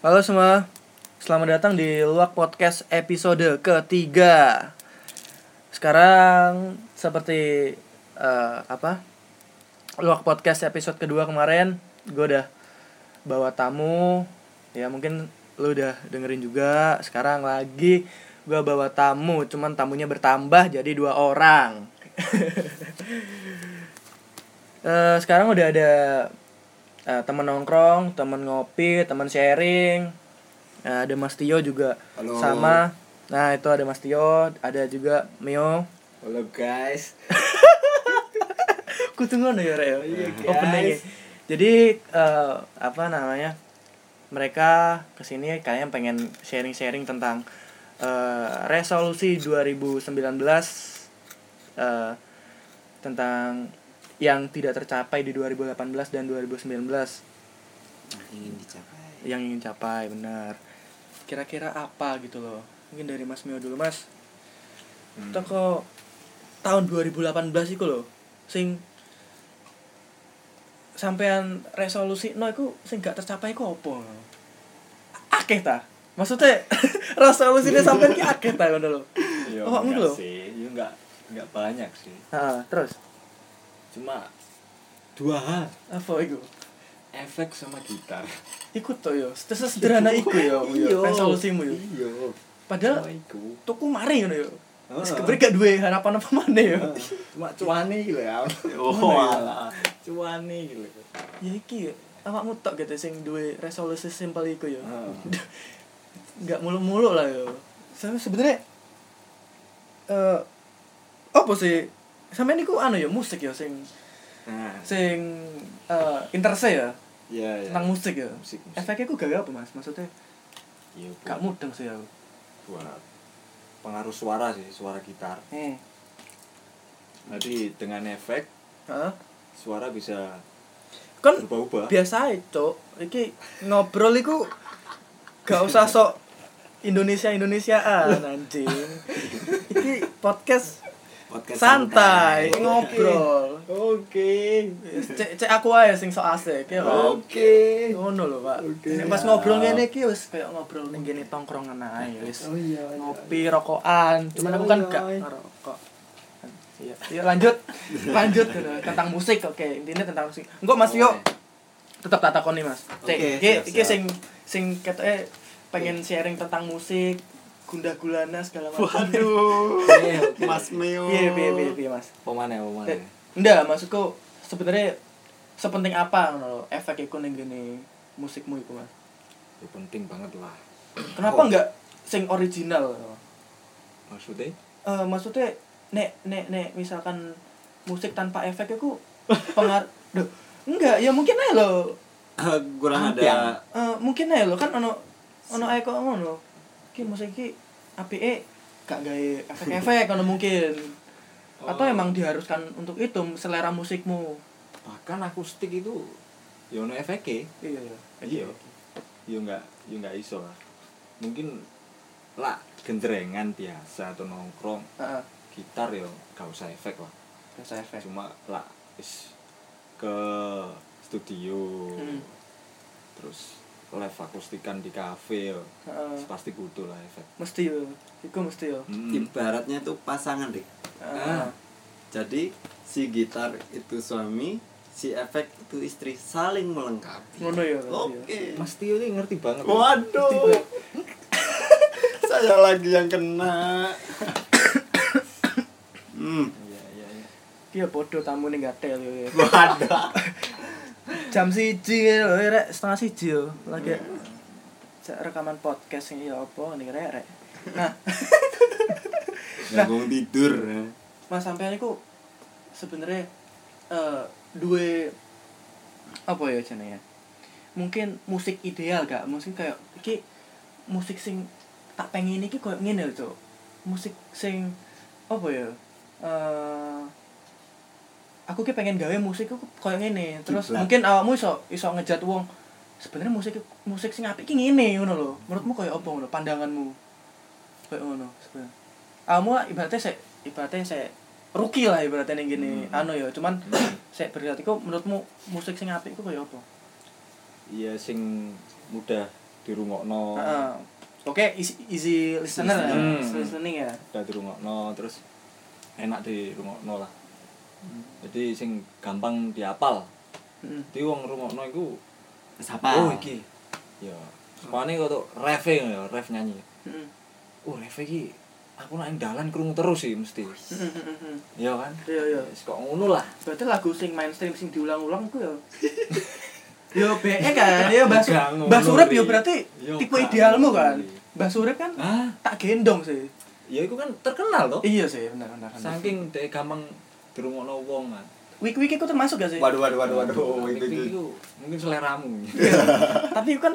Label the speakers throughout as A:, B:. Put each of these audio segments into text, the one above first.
A: Halo semua, selamat datang di Luak Podcast episode ketiga. Sekarang seperti eh, apa? Luak Podcast episode kedua kemarin, gue udah bawa tamu. Ya mungkin lu udah dengerin juga. Sekarang lagi gue bawa tamu, cuman tamunya bertambah jadi dua orang. Eh, sekarang udah ada eh, teman nongkrong, teman ngopi, teman sharing. Nah, ada Mas Tio juga
B: Halo.
A: sama. Nah, itu ada Mas Tio, ada juga Mio.
B: Halo guys.
A: Kudu ngono ya, Rek.
B: Iya,
A: Openingnya.
B: guys.
A: Jadi eh, apa namanya? Mereka ke sini kalian pengen sharing-sharing tentang eh, resolusi 2019 eh, tentang yang tidak tercapai di 2018 dan 2019
B: Ingin dicapai.
A: yang ingin capai benar. Kira-kira apa gitu loh? Mungkin dari Mas Mio dulu Mas.
B: Hmm.
A: toko tahun 2018 itu loh sing sampean resolusi no iku sing gak tercapai ku apa? Akeh ta? Maksudnya resolusinya sampean ki akeh ta ngono lho? Oh,
B: sih, ya enggak enggak banyak sih.
A: Heeh, terus
B: Cuma dua hal,
A: apa iku
B: efek sama gitar.
A: ikut to yo sederhana iku yo yo resolusimu yo
B: Iya.
A: padahal
B: iku.
A: tuku mari ngono yo. Sebenarnya gak duwe harapan apa mana yo
B: Cuma cuani gitu ya. Oh,
A: ya?
B: alah. Cuani gitu.
A: ya iki awakmu tok gitu sing duwe resolusi simpel iku yo
B: Heeh.
A: nggak mulu-mulu lah yo saya sebenarnya eh apa sih sampe niku anu ya musik ya sing
B: Nah,
A: sing eh interest ya
B: iya ya.
A: tentang musik ya
B: musik. musik.
A: efeknya ku gak apa mas maksudnya
B: Iya,
A: gak mudeng sih aku
B: buat pengaruh suara sih, suara gitar.
A: hmm.
B: Jadi dengan efek
A: Heeh.
B: suara bisa
A: kan
B: berubah-ubah.
A: biasa cok iki ngobrol iku gak usah sok Indonesia Indonesiaan anjing iki podcast
B: Podcast
A: santai. ngobrol.
B: Oke.
A: cek cek aku aja sing sok asik ya
B: Oke.
A: ngono lho pak.
B: Oke.
A: Nek pas ngobrol ngene iki wis kayak ngobrol ning kene tongkrongan ae wis.
B: Oh iya.
A: ngopi rokokan. Cuman
B: Iya,
A: aku kan
B: iya,
A: gak
B: iya.
A: ngerokok. Iya iya lanjut. Lanjut gitu. tentang musik oke. Intinya tentang musik. Enggak mas yo. Tetap tak takoni mas. Cek iki iki sing sing ketoke pengen sharing tentang musik gundah gulana segala macam
B: Waduh. Mas Meo.
A: piye piye piye piye mas
B: Pemane, pemane.
A: Eh, enggak maksudku sebenarnya sepenting apa ngono efek iku ning gini musikmu iku mas
B: Ya, penting banget lah.
A: kenapa
B: Oh.
A: enggak sing original
B: Maksudnya?
A: Eh maksudnya nek nek nek misalkan musik tanpa efek itu pengar Duh, enggak ya mungkin aja lo
B: kurang
A: ada- Eh, mungkin aja lo kan ono ono ae kok ngono ki musik ki apike gak gawe efek-efek ono mungkin atau
B: Oh.
A: emang diharuskan untuk itu selera musikmu
B: bahkan akustik itu ya ono efeknya.
A: iya iya
B: Iya. Ya enggak, ya enggak iso lah. Mungkin lah gendrengan biasa atau nongkrong
A: Heeh,
B: gitar ya gak usah efek lah.
A: biasa efek
B: Cuma lah wis ke studio.
A: Hmm.
B: Terus live akustikan di kafe ya.
A: Heeh,
B: pasti kudu lah efek.
A: mesti yo iku mesti yo
B: Hmm.
C: ibaratnya tuh pasangan deh
A: Heeh.
C: jadi si gitar itu suami si efek itu istri saling melengkapi
A: ngono ya ya.
C: oke
B: Mas Tio ini ngerti banget.
C: waduh saya lagi yang kena hmm
B: Iya, iya, iya.
A: Iya bodoh tamu nih gatel yo. yo.
C: waduh
A: Jam siji lho, rek setengah siji yo. Lagi rekaman podcast ini ya apa nih rek rek. Nah,
C: ganggu tidur
A: Mas sampean iku sebenarnya eh dua apa ya jenenge ya? Mungkin musik ideal gak? Mungkin kayak iki musik sing tak pengen iki koyo ngene lho, Cuk. Musik sing apa ya? Eh aku ki pengen gawe musik ku koyo ngene. Terus
C: Kiblat.
A: mungkin awakmu iso iso ngejat wong sebenarnya musik musik sing apik ki ngene ngono lho. Menurutmu koyo apa ngono pandanganmu? Koyo ngono sebenarnya. Awakmu ibaratnya sik ibaratnya sik rookie lah ibaratnya ning gini
B: Hmm.
A: anu ya cuman sik berarti kok menurutmu musik sing apik ku koyo apa?
B: Iya sing mudah dirungokno
A: Heeh. Oke, easy, easy listener ya.
B: Hmm.
A: Easy listening ya.
B: udah dirungokno terus enak dirungokno lah jadi sing gampang diapal
A: Heeh.
B: jadi wong rungokno iku
C: Siapa?
B: oh iki ya sepane kok tuh ref ya ref nyanyi
A: Heeh.
B: oh ref iki aku nak ing dalan krungu terus sih mesti iya kan
A: Iya, iya.
B: Kok ngono lah
A: Berarti lagu sing mainstream sing diulang-ulang ku ya. Yo BE kan, ya Mbah Mbah Surip yo berarti
B: Yo,
A: tipe
B: gak
A: idealmu kan. Mbah Surip kan
B: ah
A: tak gendong sih.
B: ya iku kan terkenal toh
A: Iya sih, benar benar. benar.
B: saking dhek gampang dirungokno wong kan
A: Wiki-wiki ku termasuk gak sih?
C: Waduh waduh waduh waduh. Oh, itu itu.
B: iku mungkin seleramu
A: Tapi kan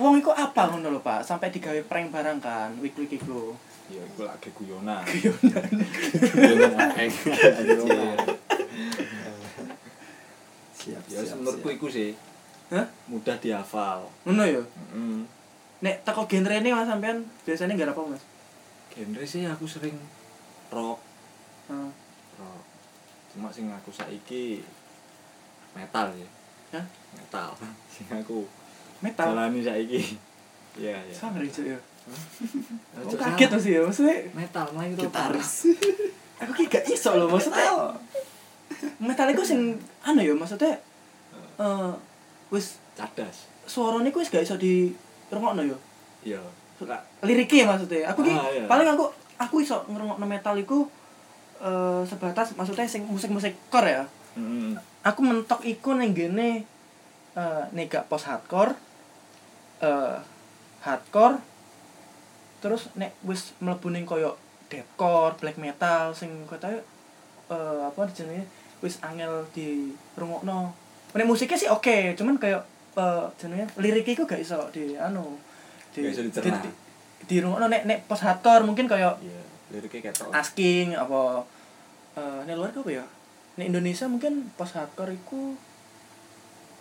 A: wong iku apa ngono lho, Pak? Sampai digawe prank barang kan, wiki-wiki ku.
B: ya iku lagi guyonan
C: aeng. Anjir. Siap
B: ya
C: siap.
B: menurutku
C: siap.
B: iku sih
A: Hah?
B: mudah dihafal
A: Ngono ya.
B: mm.
A: Nek teko genre ini Mas sampean biasanya enggak apa, Mas?
B: genre sih aku sering rock
A: Heeh.
B: Cuma sing aku saiki metal ya
A: Hah?
B: metal sing aku
A: Metal.
B: jalani saiki iya iya
A: Sangar itu ya. Aku kaget
B: salah.
A: sih ya, maksudnya
B: metal main itu
C: Gitaris.
A: aku ki gak iso loh maksudnya. Metal iku sing anu ya maksudnya eh wis
B: cadas
A: suarane ku wis gak iso di rungokno ya.
B: iya
A: Liriknya maksudnya. Aku ki
B: Ah, iya.
A: paling aku aku iso ngrungokno metal iku eh sebatas maksudnya sing musik-musik core ya.
B: mm.
A: Aku mentok iku ning gene eh nek gak post hardcore eh hardcore terus nek wis mlebu ning koyo deathcore, black metal sing katanya eh apa jenenge wis angel di rungokno. Nek musiknya sih oke, cuman kayak eh jenenge liriknya iku gak iso di anu
B: Gak iso dicerna.
A: di, di rungokno nek nek post hardcore mungkin kayak
B: iya liriknya ketok
A: asking apa eh nek luar apa ya? Nek Indonesia mungkin post hardcore iku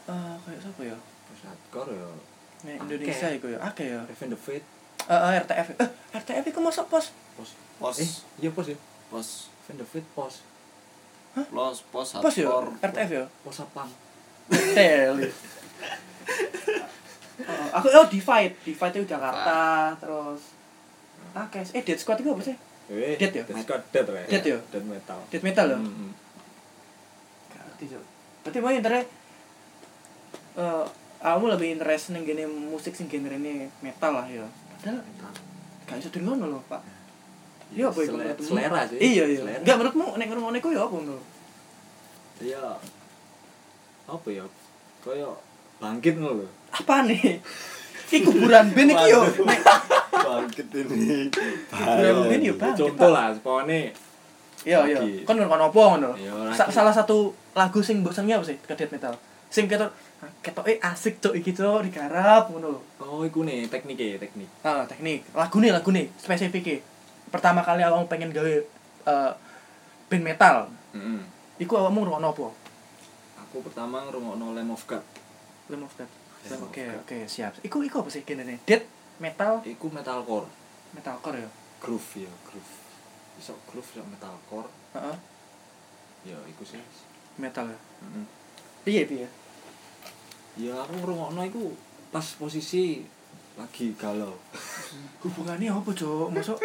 A: eh kayak siapa ya?
B: Terus hardcore ya Akeh.
A: Indonesia iku ya, akeh ya.
B: Revenge the Fate
A: Eh eh, RTF. Eh RTF iku masuk pos.
B: pos
C: Pos.
B: eh iya pos ya
C: Pos.
B: Revenge the Fate pos
C: Pos pos
A: Pos ya? RTF ya?
B: pos apang
A: Tel. Oh, aku oh Divide, Divide itu Jakarta, terus Oke, eh Dead Squad itu apa sih?
B: Eh
A: Dead ya?
B: Dead Squad Dead ya
A: Dead ya?
B: Dead metal
A: Dead metal ya?
B: Mm, mm.
A: Gak ngerti Cok. Berarti mau interest eh kamu lebih interest ning gini musik sing genre ini metal lah ya. Padahal gak iso ngono lho, Pak. Iya apa
B: Sele-
A: menurutmu?
B: selera sih
A: Iya iya. Enggak menurutmu nek ngrungokne iku ya apa ngono?
B: iya apa ya kaya bangkit lho
A: Apa nih? Iki kuburan band iki yo. Nek
C: Bangkit ini.
A: kuburan band yo bang.
B: contoh lah sepone
A: Iya iya.
B: Lagi.
A: Kon apa ngono?
B: Iya,
A: salah satu lagu sing bosannya apa sih ke death metal? Sing ketok ketoke asik cok iki cok digarap ngono lho.
B: oh iku nih teknik teknik
A: Ah, teknik. Lagu nih, lagu nih, spesifik Pertama kali awang pengen gawe eh, band metal.
B: Mm-mm.
A: Iku awakmu ngrungokno apa?
B: aku pertama ngrungokno Lamb of God
A: Lamb of God. Oke, oke, siap. Iku iku apa sih genrenya? Death metal,
B: iku metalcore
A: metalcore ya.
B: groove ya groove iso groove iso metalcore
A: Heeh,
B: ya iku sih
A: metal ya.
B: Mm-mm.
A: Piye piye?
B: ya aku ngrungokno iku pas posisi lagi galau
A: Hubungannya apa, Cuk? Masuk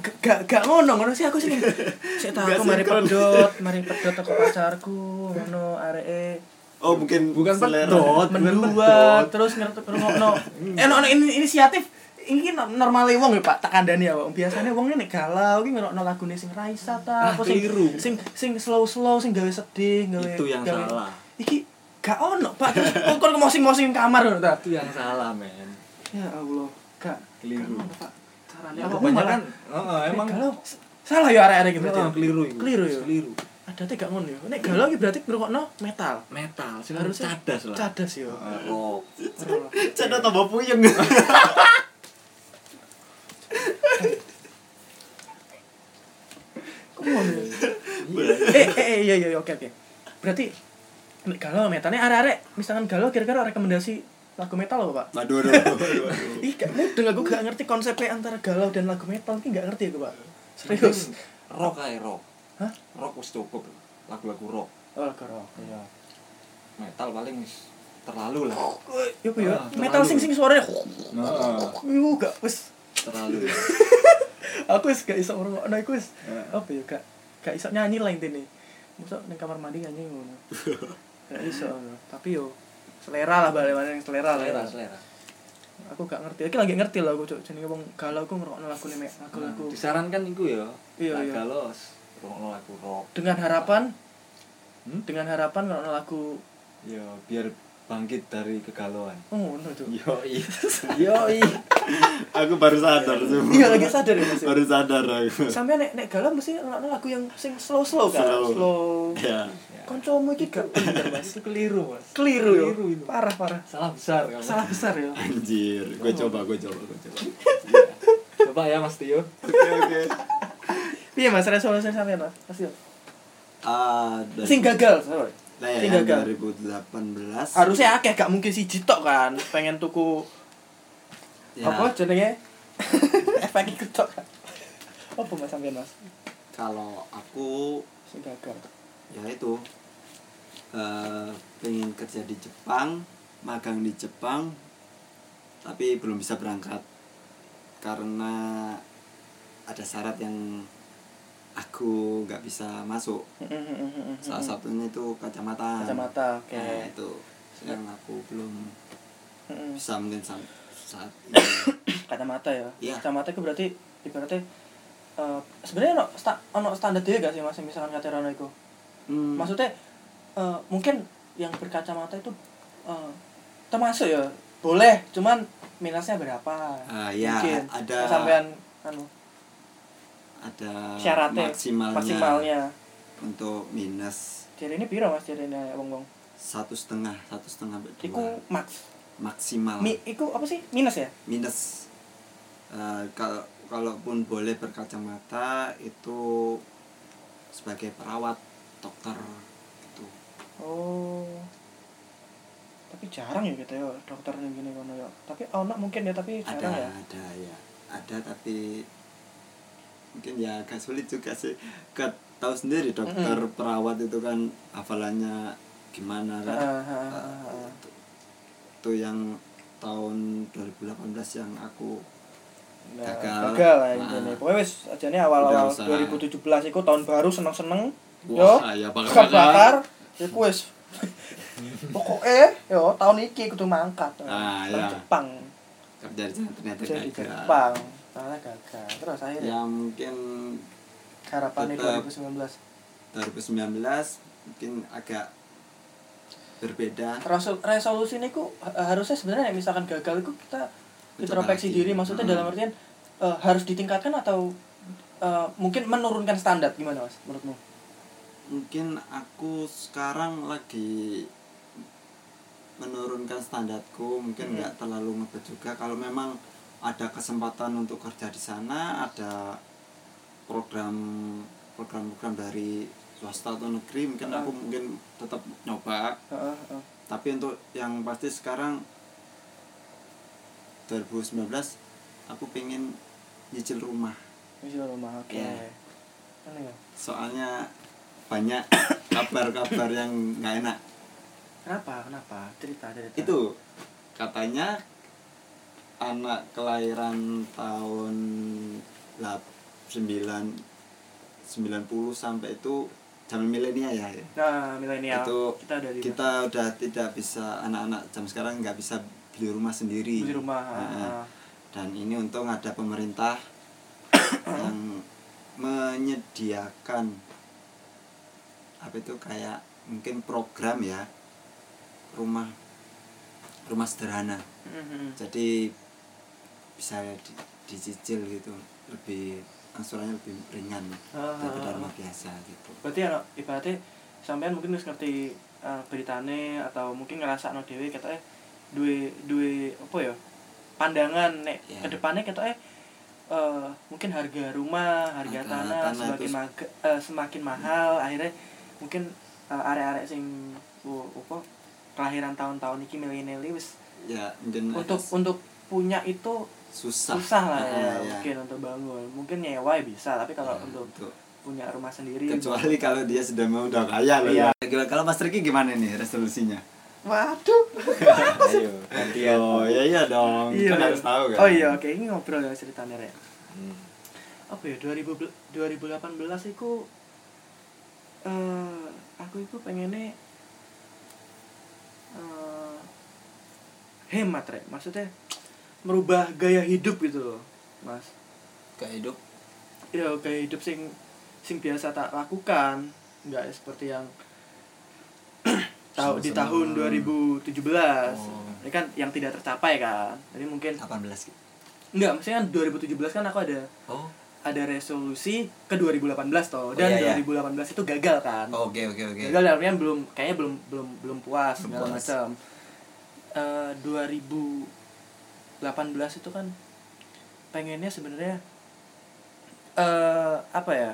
A: gak gak ngono ngono sih aku sih sik tak aku mari pedot mari pedot teko pacarku ngono areke
C: Oh mungkin
B: Bukan pedot.
A: mendua terus ngerti ngrungokno eh ono ini inisiatif. Ini normale wong ya Pak tak kandani ya wong. Biasanya wong nek galau ki ngrungokno lagune sing Raisa ta
B: Ah,
A: apa sing sing sing slow-slow sing gawe sedih gawe
B: Itu yang
A: gawe-
B: salah.
A: iki gak ono Pak. Terus kok mosing-mosing kamar ngono ta.
B: Itu yang salah men.
A: Ya Allah gak
B: Keliru.
A: Pak. Carane
B: ya kebanyakan heeh emang
A: salah ya arek-arek iki
B: Heeh, keliru.
A: Keliru ya?
B: keliru
A: ada teh gak ngono ya nek galau iki berarti ngrungokno metal
B: metal sih
A: Harusnya
B: cadas lah
A: cadas ya
B: Heeh, rock
C: Canda tambah puyeng.
A: Kok ngono ya? eh, eh, eh, iya, iya, iya, oke, oke. Berarti, nek galau metalnya arek-arek, misalkan galau kira-kira rekomendasi lagu metal apa, Pak?
C: Waduh. waduh.
A: Ih, gak mudeng aku gak ngerti konsepnya antara galau dan lagu metal, ini gak ngerti aku, Pak. Serius.
B: rock aja rock
A: Hah?
B: rock wis cukup lagu-lagu rock
A: Oh, lagu rock, iya.
B: metal paling wis terlalu lah
A: Yo ya,
B: Ah,
A: metal sing sing suaranya.
B: nah,
A: Yo gak wis
B: terlalu ya.
A: aku wis gak iso ngrungokno iku wis
B: Ya.
A: apa ya gak gak iso nyanyi lah intine. Mosok ning kamar mandi nyanyi ngono. Gak iso. Tapi yo selera lah balik mana yang selera lah. ya.
B: selera
A: Aku gak ngerti. Iki lagi ngerti lah aku cuk jenenge wong galau aku ngrungokno lagu mek lagu-lagu
B: Nah, disarankan iku ya
A: Iya, iya.
B: galos rungokno lagu rock
A: dengan harapan
B: Hmm?
A: dengan harapan ngrungokno lagu
B: ya biar bangkit dari kegalauan
A: oh ngono cuk.
B: yo yo
C: aku baru sadar semua
A: Iya lagi sadar ya Mas. ya?
C: baru sadar aku
A: Sampai nek nek galau mesti ngrungokno lagu yang sing slow-slow kan.
C: Slow.
A: Slow.
C: ya
A: Koncomu iki gak bener Mas.
B: itu keliru mas
A: Keliru yo.
B: Keliru itu.
A: Parah parah.
B: salah besar kamu
A: Salah besar ya.
C: anjir gue coba gue coba gue coba
B: Iya. coba ya mas Tio
C: oke oke
A: Iya Mas resolusi sampean Mas. Yo.
C: ah dari-
A: Sing gagal, sorry.
C: lah ya
A: sing gagal.
C: 2018
A: Harusnya akeh gak mungkin siji tok kan. Pengen tuku
C: ya,
A: apa jenenge? Efek iku tok. Apa Mas sampean Mas?
C: kalau aku
A: Sing gagal.
C: ya itu eh pengen kerja di Jepang magang di Jepang tapi belum bisa berangkat karena ada syarat yang aku nggak bisa masuk. Salah satunya itu kacamata.
A: Kacamata oke.
C: Nah, itu yang aku belum
A: Mm-mm.
C: bisa mungkin sam- saat ini.
A: Kacamata ya?
C: Iya.
A: kacamata itu berarti ibaratnya eh, sebenarnya ono sta ono standar dia gak sih mas misalkan kacamata itu?
C: Hmm,
A: maksudnya eh, mungkin yang berkacamata itu eh, termasuk ya boleh cuman minusnya berapa?
C: Ah, ya,
A: mungkin
C: ada-
A: sampean anu
C: ada
A: syaratnya
C: maksimalnya,
A: maksimalnya.
C: untuk minus
A: jadi ini piro mas jadi ini wong wong
C: satu setengah satu setengah dua.
A: iku max.
C: Maksimal.
A: Mi iku apa sih? Minus ya?
C: Minus. Eh, kalau kalaupun boleh berkacamata itu sebagai perawat dokter gitu.
A: Oh. Tapi jarang ya gitu ya dokter yang gini kono ya. Tapi ono mungkin ya tapi
C: ada
A: ya?
C: ada ya. Ada tapi mungkin ya agak sulit juga sih Ke, tahu sendiri dokter perawat itu kan hafalannya gimana kan
A: ah,
C: Eh,
A: ah, ah.
C: itu, itu yang tahun 2018 yang aku
A: Nah,
C: Gagal.
A: gagal lah
C: Nah.
A: Pokoknya wis ajane awal-awal
C: Udah usah.
A: 2017 iku tahun baru seneng-seneng. Yo,
C: ya bakar
A: bakar. Iku wis. Pokoknya yo tahun iki kudu mangkat.
C: Ah,
A: Nang
C: iya.
A: Jepang.
C: kerja di sana ternyata gagal
A: Jepang. Ternyata gagal. Terus akhirnya
C: ya mungkin
A: harapannya
C: tetap.
A: 2019.
C: 2019 mungkin agak berbeda
A: Resol- resolusi ini ku ha- harusnya sebenarnya misalkan gagal itu kita introspeksi diri maksudnya
C: Hmm.
A: dalam artian eh, harus ditingkatkan atau eh, mungkin menurunkan standar gimana mas menurutmu
C: mungkin aku sekarang lagi menurunkan standarku mungkin
A: Hmm.
C: nggak terlalu ngebet juga kalau memang ada kesempatan untuk kerja di sana ada program program-program dari swasta atau negeri. Mungkin aku mungkin tetap nyoba.
A: Heeh, heeh.
C: tapi untuk yang pasti sekarang 2019 aku pengen nyicil rumah.
A: Misal rumah oke.
C: Iya.
A: Aneh ya?
C: soalnya banyak kabar-kabar yang nggak enak.
A: Kenapa? Kenapa? Cerita cerita.
C: Itu katanya anak kelahiran tahun 9 90 sampai itu zaman milenial ya
A: nah milenial.
C: Itu
A: kita ada di
C: kita udah tidak bisa anak-anak jam sekarang nggak bisa beli rumah sendiri.
A: Di rumah
C: Nah,
A: ah,
C: dan ini untung ada pemerintah yang menyediakan apa itu kayak mungkin program ya rumah rumah sederhana.
A: Mhm.
C: jadi bisa di, dicicil gitu lebih angsurannya lebih ringan
A: Ah,
C: daripada
A: ah,
C: rumah
A: ah.
C: biasa gitu
A: berarti ano, ibaratnya sampean mungkin wis ngerti uh, beritane atau mungkin ngerasa no dewe katanya duwe duwe apa ya pandangan nek
C: Ya.
A: ke depannya katanya uh, mungkin harga rumah harga tanah,
C: tanah
A: semakin maga- eh, semakin mahal akhirnya mungkin uh, arek-arek sing uh, apa kelahiran tahun-tahun iki milenial wis
C: ya
A: untuk untuk punya itu
C: susah
A: susah lah ya,
C: ya.
A: mungkin untuk bangun mungkin nyewa ya bisa tapi kalau
C: Ya,
A: untuk
C: untuk-
A: punya rumah sendiri
C: kecuali kalau dia sudah mau udah kaya loh
A: Iya.
C: ya. Gimana- kalau Mas Riki gimana nih resolusinya
A: waduh
B: ayo gantian
C: Oh iya iya dong,
A: Iya.
C: kan harus tahu kan.
A: oh iya oke ini ngobrol ya ceritanya ya
B: Hmm.
A: apa ya 2000 bel- 2018 itu eh aku itu pengennya eh hemat rek maksudnya merubah gaya hidup gitu loh mas.
C: Gaya hidup?
A: Iya gaya hidup sing sing biasa tak lakukan. Nggak seperti yang tahu di tahun 2017
C: oh.
A: ini kan yang tidak tercapai kan? Jadi mungkin
C: 18 gitu
A: enggak maksudnya 2017 kan aku ada
C: oh.
A: ada resolusi ke 2018 toh
C: oh,
A: dan dua
C: iya, iya.
A: 2018 itu gagal kan?
C: Oke oh, oke okay, oke. Okay.
A: gagal artinya belum kayaknya belum belum belum puas
C: belum
A: macam. Eh, uh, 2000 18 itu kan pengennya sebenarnya eh uh, apa ya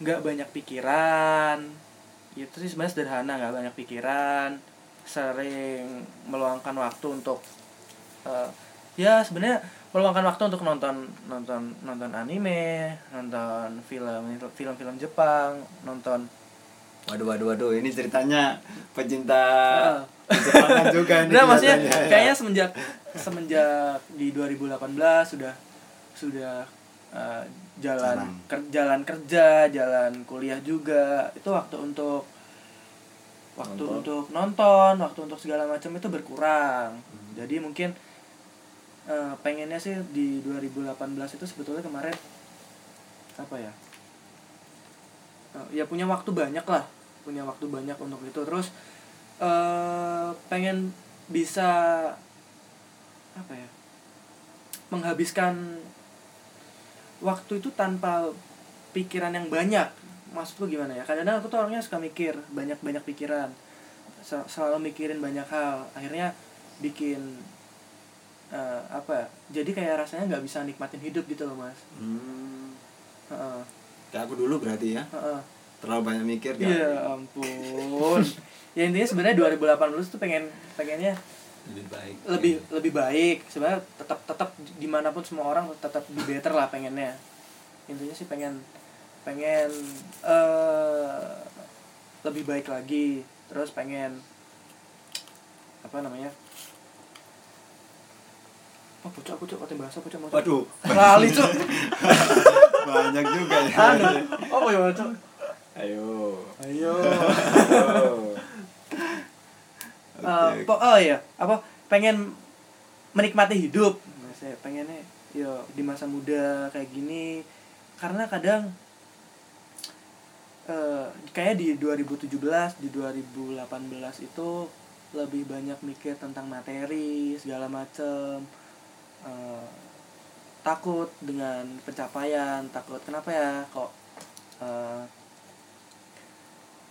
A: nggak banyak pikiran. Ya, itu sih sebenarnya sederhana nggak banyak pikiran sering meluangkan waktu untuk uh, ya sebenarnya meluangkan waktu untuk nonton nonton nonton anime nonton film film film Jepang nonton
C: Waduh waduh waduh, ini ceritanya pecinta
A: Ah.
C: Jepangan juga nih.
A: Nah, maksudnya
C: kelihatannya.
A: kayaknya semenjak semenjak di 2018 sudah sudah eh, jalan ker- jalan kerja, jalan kuliah juga. Itu waktu untuk waktu
B: Nonton.
A: untuk nonton, waktu untuk segala macam itu berkurang.
C: Hmm.
A: Jadi mungkin eh, pengennya sih di 2018 itu sebetulnya kemarin apa ya? Eh, ya punya waktu banyak lah, punya waktu banyak untuk itu. Terus eh pengen bisa apa ya menghabiskan waktu itu tanpa pikiran yang banyak maksudku gimana ya kadang-kadang aku tuh orangnya suka mikir banyak-banyak pikiran Sel- selalu mikirin banyak hal akhirnya bikin eh, apa ya, jadi kayak rasanya nggak bisa nikmatin hidup gitu loh mas
C: Hmm.
A: Heeh,
C: Kayak aku dulu berarti ya.
A: heeh.
C: Terlalu banyak mikir kan.
A: Iya ampun. ya intinya sebenarnya 2018 tuh pengen pengennya
C: Lebih baik.
A: lebih lebih baik. Sebenarnya tetap tetap di mana pun semua orang tetap di better lah pengennya. Intinya sih pengen pengen eh lebih baik lagi. Terus pengen apa namanya? Oh, bocok, bocok, kata bahasa, bocok, bocok.
C: Waduh,
A: Lali, cok.
C: banyak juga ya.
A: Anu, oh, ya, bocok.
B: Ayo.
A: Ayo.
B: ayo.
A: Po- oh iya. Apa pengen menikmati hidup. Nah, saya pengennya yo di masa muda kayak gini. Karena kadang eh kayak di 2017 di 2018 itu lebih banyak mikir tentang materi segala macem. Eh, takut dengan pencapaian takut kenapa ya kok eh,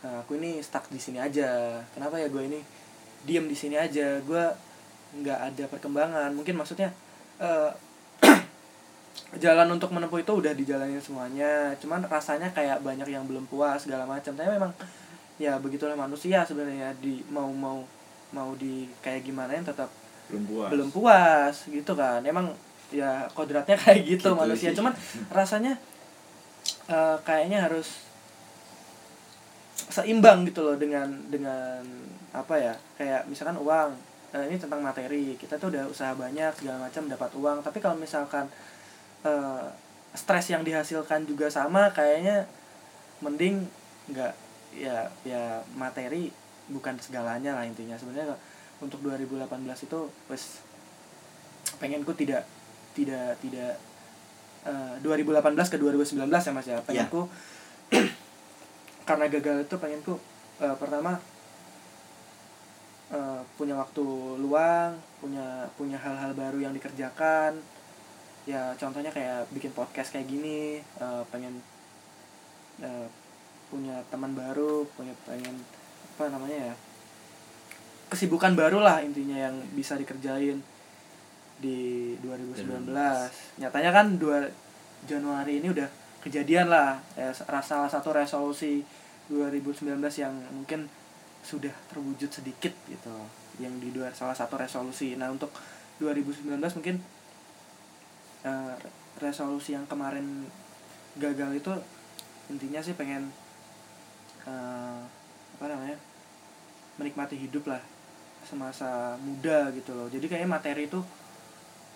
A: eh, aku ini stuck di sini aja. Kenapa ya gue ini diem di sini aja? Gue nggak ada perkembangan. Mungkin maksudnya eh, jalan untuk menempuh itu udah dijalanin semuanya. Cuman rasanya kayak banyak yang belum puas segala macam. Tapi memang ya begitulah manusia sebenarnya. Di mau mau mau di kayak gimana yang tetap
B: belum puas.
A: belum puas gitu kan. Emang ya kodratnya kayak gitu,
C: Gitu
A: manusia.
C: sih.
A: cuman rasanya eh, kayaknya harus seimbang gitu loh dengan dengan apa ya kayak misalkan uang. Eh, ini tentang materi. Kita tuh udah usaha banyak segala macam dapat uang. Tapi kalau misalkan eh, stres yang dihasilkan juga sama kayaknya mending nggak ya ya materi bukan segalanya lah intinya. Sebenarnya untuk 2018 itu wes pengenku tidak tidak tidak eh, 2018 ke 2019 ya mas ya. Pengenku karena gagal itu pengenku eh, pertama eh, punya waktu luang punya punya hal-hal baru yang dikerjakan. Ya contohnya kayak bikin podcast kayak gini eh, pengen eh, punya teman baru punya pengen apa namanya ya kesibukan baru lah intinya yang bisa dikerjain di 2019 nyatanya kan 2 Januari ini udah kejadian lah ya, salah satu resolusi 2019 yang mungkin sudah terwujud sedikit gitu yang di dua salah satu resolusi. Nah untuk 2019 mungkin eh, resolusi yang kemarin gagal itu intinya sih pengen eh, apa namanya menikmati hidup lah semasa muda gitu loh. Jadi kayaknya materi itu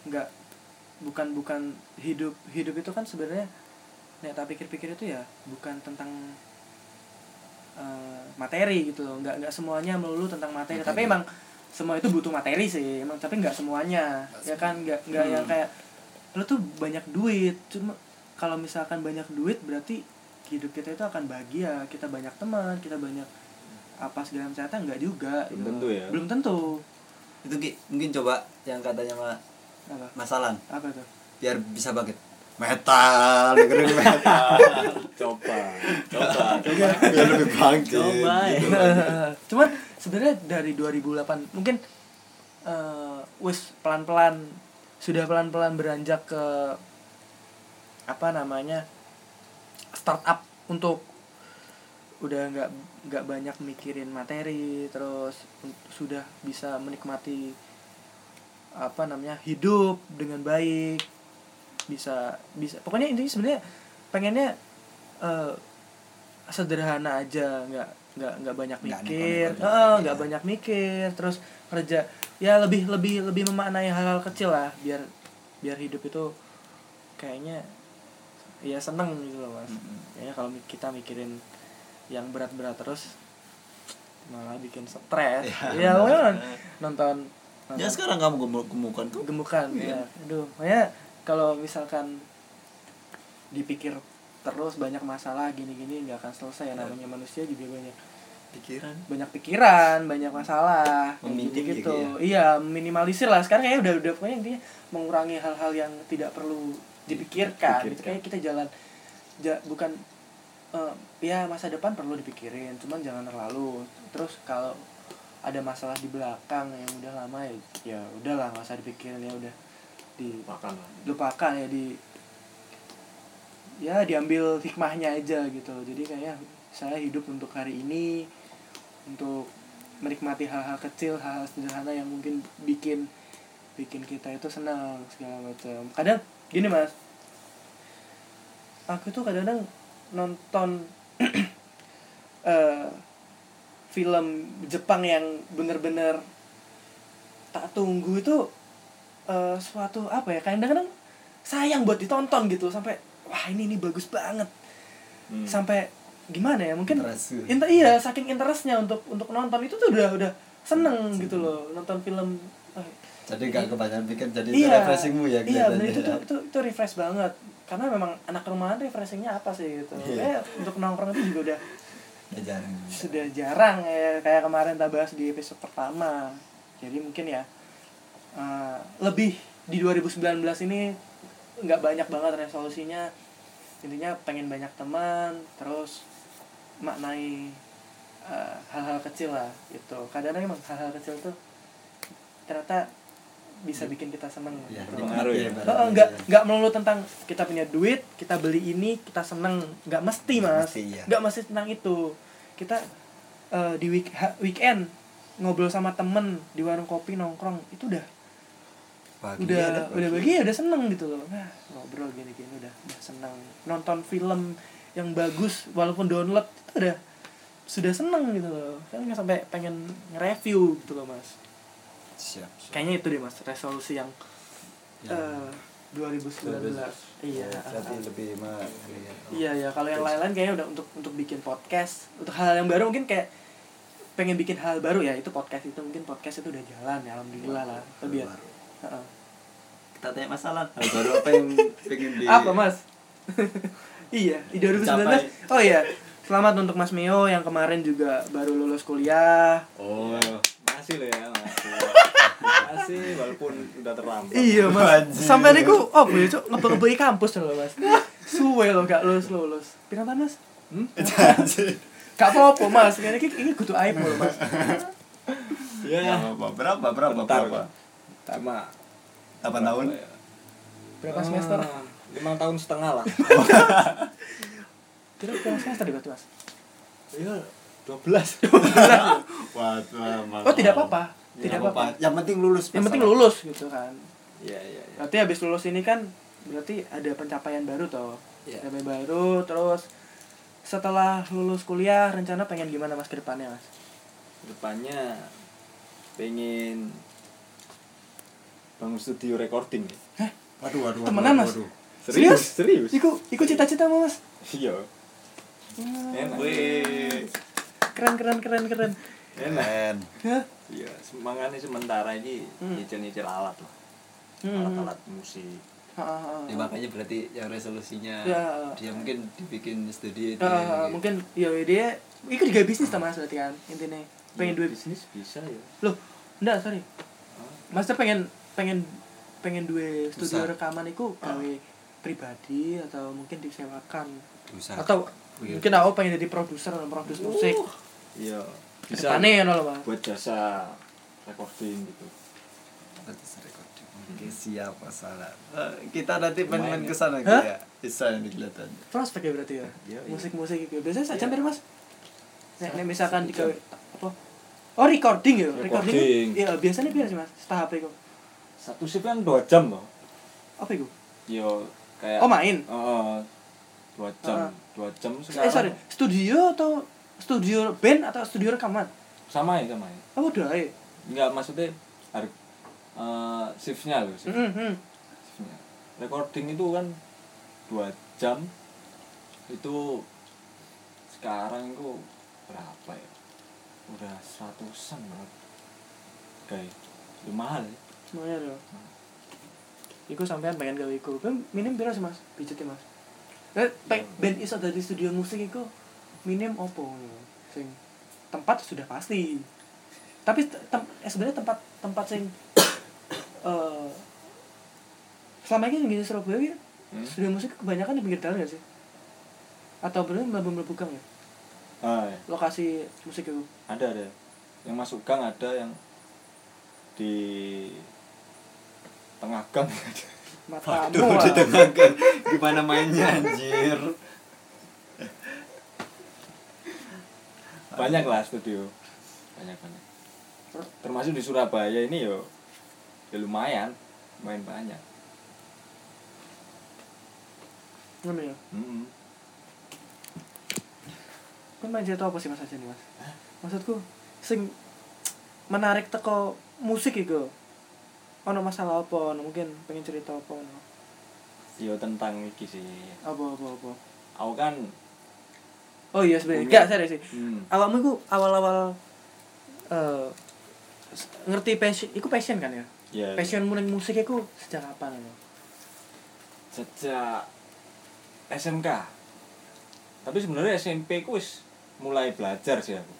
A: nggak bukan bukan hidup hidup itu kan sebenarnya nek tak pikir-pikir itu ya bukan tentang eh, materi gitu loh. Nggak nggak semuanya melulu tentang materi,
C: Materi.
A: tapi emang semua itu butuh materi sih. Emang tapi nggak semuanya ya kan? Nggak nggak yang
C: Hmm.
A: kayak lu tuh banyak duit. Cuma kalau misalkan banyak duit berarti hidup kita itu akan bahagia. Kita banyak teman kita banyak apa segala macam. Nggak juga
B: Belum
A: gitu.
B: tentu ya.
A: belum tentu.
C: Itu Ki, mungkin coba yang katanya ma
A: apa?
C: Masalan
A: apa tuh?
C: Biar bisa bangkit metal dengerin metal
B: coba coba
C: biar lebih bangkit
B: Coba, ya.
C: gitu.
A: cuman sebenarnya dari 2008 mungkin eh wis pelan-pelan sudah pelan-pelan beranjak ke apa namanya startup untuk udah nggak nggak banyak mikirin materi terus sudah bisa menikmati apa namanya hidup dengan baik bisa bisa. Pokoknya intinya sebenarnya pengennya eh, sederhana aja. Nggak nggak nggak banyak mikir. nggak
C: iya.
A: banyak mikir. Terus kerja ya lebih lebih lebih memaknai hal-hal kecil lah. Biar biar hidup itu kayaknya ya seneng gitu loh mas.
C: Mm-mm.
A: kayaknya kalau kita mikirin yang berat-berat terus malah bikin stres. Ya pokoknya nonton, nonton.
C: Ya sekarang kamu gemuk gemukan tuh.
A: Gemukan
C: Iya.
A: ya. Aduh makanya kalau misalkan dipikir terus banyak masalah gini-gini nggak akan selesai. Ya namanya manusia juga banyak
C: pikiran.
A: banyak pikiran banyak masalah
C: Meminting
A: gitu,
C: gitu
A: iya minimalisir lah. Sekarang kayaknya udah udah pokoknya intinya mengurangi hal-hal yang tidak perlu dipikirkan. Gitu.
B: Dipikirkan.
A: kayak kita jalan ja, bukan eh, ya masa depan perlu dipikirin cuman jangan terlalu. Terus kalau ada masalah di belakang yang udah lama ya ya udahlah usah dipikirin ya udah dilupakan ya di ya diambil hikmahnya aja gitu jadi kayaknya saya hidup untuk hari ini untuk menikmati hal-hal kecil hal-hal sederhana yang mungkin bikin bikin kita itu senang segala macam. Kadang gini mas. Aku tuh kadang-kadang nonton eh, film Jepang yang bener-bener tak tunggu itu eh, suatu apa ya kadang-kadang sayang buat ditonton gitu sampai wah ini ini bagus banget
B: Hmm.
A: sampai gimana ya mungkin
C: Interest.
A: inter iya saking interestnya untuk untuk nonton itu tuh udah udah seneng gitu loh nonton film eh,
C: jadi gak kebanyakan pikir jadi itu
A: iya
C: refreshingmu ya
A: iya bener, itu,
C: ya.
A: tuh, itu itu refresh banget karena memang anak rumahan refreshingnya apa sih gitu
C: Iya.
A: Kayak untuk nongkrong itu juga udah
C: Ya, jarang
A: sudah jarang ya kayak kemarin kita bahas di episode pertama jadi mungkin ya eh, lebih di 2019 ini nggak banyak banget resolusinya intinya pengen banyak teman terus maknai eh, hal-hal kecil lah itu kadang-kadang emang hal-hal kecil tuh ternyata bisa bikin kita seneng
C: ya
A: gitu.
B: Ya.
C: nikmati
A: Oh,
C: barang-barang.
A: nggak nggak melulu tentang kita punya duit kita beli ini kita seneng nggak mesti
C: Nggak
A: mas
C: mesti, iya.
A: nggak mesti tentang itu kita eh, di week ha- weekend ngobrol sama temen di warung kopi nongkrong itu udah
C: Bahagia
A: udah
C: dah.
A: udah bahagia udah seneng gitu loh. Nah, ngobrol gini gini udah udah seneng. Nonton film yang bagus walaupun download itu udah sudah seneng gitu loh. Kan nggak sampai pengen nge-review gitu loh mas.
C: Siap, siap.
A: kayaknya itu deh mas resolusi yang
C: Ya.
A: eh, 2019 iya
C: berarti lebih mah
A: iya. Ya kalau yang lain-lain kayaknya udah untuk untuk bikin podcast. Untuk hal yang baru mungkin kayak pengen bikin hal baru ya itu podcast itu. Mungkin podcast itu udah jalan ya alhamdulillah lah. Lebih ya
C: Kita tanya masalah. Hal baru apa yang pengen di
A: apa mas? Iya di 2019
C: Capai.
A: oh iya selamat untuk Mas Mio yang kemarin juga baru lulus kuliah.
B: Oh. Masih lo ya masih masih walaupun udah terlambat.
A: Iya mas. Sampai niku oh boleh cok ngebel kampus loh mas. Suwe loh gak lulus lulus. Pirang mas?
B: Hmm?
A: gak apa-apa mas. Ini ini ini kudu aib loh mas.
C: Ya
B: ya
C: apa berapa berapa berapa
B: cuma
C: 8 tahun?
B: Berapa ya?
A: berapa semester?
B: Ah, lima tahun setengah lah.
A: Kira berapa semester di mas
B: iya dua belas.
C: Waduh,
A: oh tidak apa-apa. Tidak apa-apa.
C: yang penting lulus
A: yang penting lulus gitu kan.
B: Iya iya iya.
A: Berarti habis lulus ini kan berarti ada pencapaian baru toh.
C: Iya.
A: pencapaian baru terus setelah lulus kuliah rencana pengen gimana mas ke depannya mas?
B: Depannya pengen bangun studio recording ya.
C: Waduh, waduh, waduh.
A: Temenan, Mas?
C: waduh.
A: Serius?
B: serius
A: Iku iku cita-cita Mas.
B: iya
A: Hmm,
B: enak.
A: Keren keren keren keren.
B: enak.
A: Hah?
B: iya semangatnya sementara ini
A: Hmm.
B: nyicil-nyicil alat lah
A: Hmm.
B: alat-alat musik
A: Ha, ha, ha.
C: Ya, makanya berarti yang resolusinya
A: Ya.
C: dia mungkin dibikin studio itu.
A: Mungkin ya dia iku juga bisnis ta Mas berarti kan intinya pengen duit
B: bisnis bisa ya
A: loh enggak sorry
B: Hah?
A: Mas tuh pengen pengen pengen duwe studio
C: Besar.
A: rekaman iku gawe pribadi atau mungkin disewakan
C: Usaha.
A: atau
C: Iya.
A: mungkin aku pengen jadi produser produs musik
B: iya bisa
A: ke depannya ya loh Mas
B: buat jasa recording gitu
C: Batas recording. Oke, siap masalah. Eh, kita nanti
B: Lumayan
C: main-main
B: ya.
C: ke sana
A: Hah?
C: ya. Bisa ini kelihatannya.
A: prospek ya berarti ya
B: Iya, iya.
A: musik-musik itu biasanya saja
B: Iya.
A: Mas nek nek
B: Sa-
A: misalkan digawe apa oh recording ya recording,
B: Recording.
A: ya biasanya biasa sih Mas setahap itu
B: satu shift kan dua jam loh.
A: Apa itu?
B: Yo kayak
A: oh main?
B: Oh, dua jam.
A: Ah.
B: dua jam
A: eh
B: sekarang.
A: sorry studio atau studio band atau studio rekaman?
B: Sama ya sama ya.
A: Apa udah ya
B: nggak maksudnya harus eh, shiftnya loh shift,
A: Hmm, hmm.
B: shiftnya. Recording itu kan dua jam. Itu sekarang itu berapa ya? Udah seratusan banget. Kayak mahal ya
A: semuanya loh Iku sampean pengen gawe iku. Kan minim piro sih Mas? Budgetnya Mas. Eh, pe- band iso dari studio musik iku minim opo. Sing tempat sudah pasti. Tapi te- tem- eh, sebenarnya tempat tempat sing eh selama ini di Surabaya ya,
B: Hmm?
A: studio musik kebanyakan di pinggir jalan ya sih? Atau bener mlebu-mlebu gang ya?
B: ah, ya.
A: Lokasi musik itu.
B: ada ada yang masuk gang ada yang di tengah gang
A: Matamu.
C: Waduh, di tengah gang. Gimana mainnya anjir?
B: banyak lah studio banyak banyak termasuk di Surabaya ini yo ya lumayan main banyak
A: Ngono ya.
B: Mm-mm.
A: Kan main cerita apa sih Mas aja nih Mas? Maksudku sing menarik teko musik iku. Ono masalah apa? Ono mungkin pengen cerita apa ono.
B: yo tentang iki sih
A: Apa apa apa.
B: aku kan
A: Oh iya sebenarnya. Enggak serius sih.
B: hmm,
A: Awakmu iku awal-awal s- ngerti passion, iku passion kan ya?
B: ya
A: Passionmu ning musik iku sejak kapan ono?
B: sejak SMK tapi sebenarnya SMP ku wis mulai belajar sih aku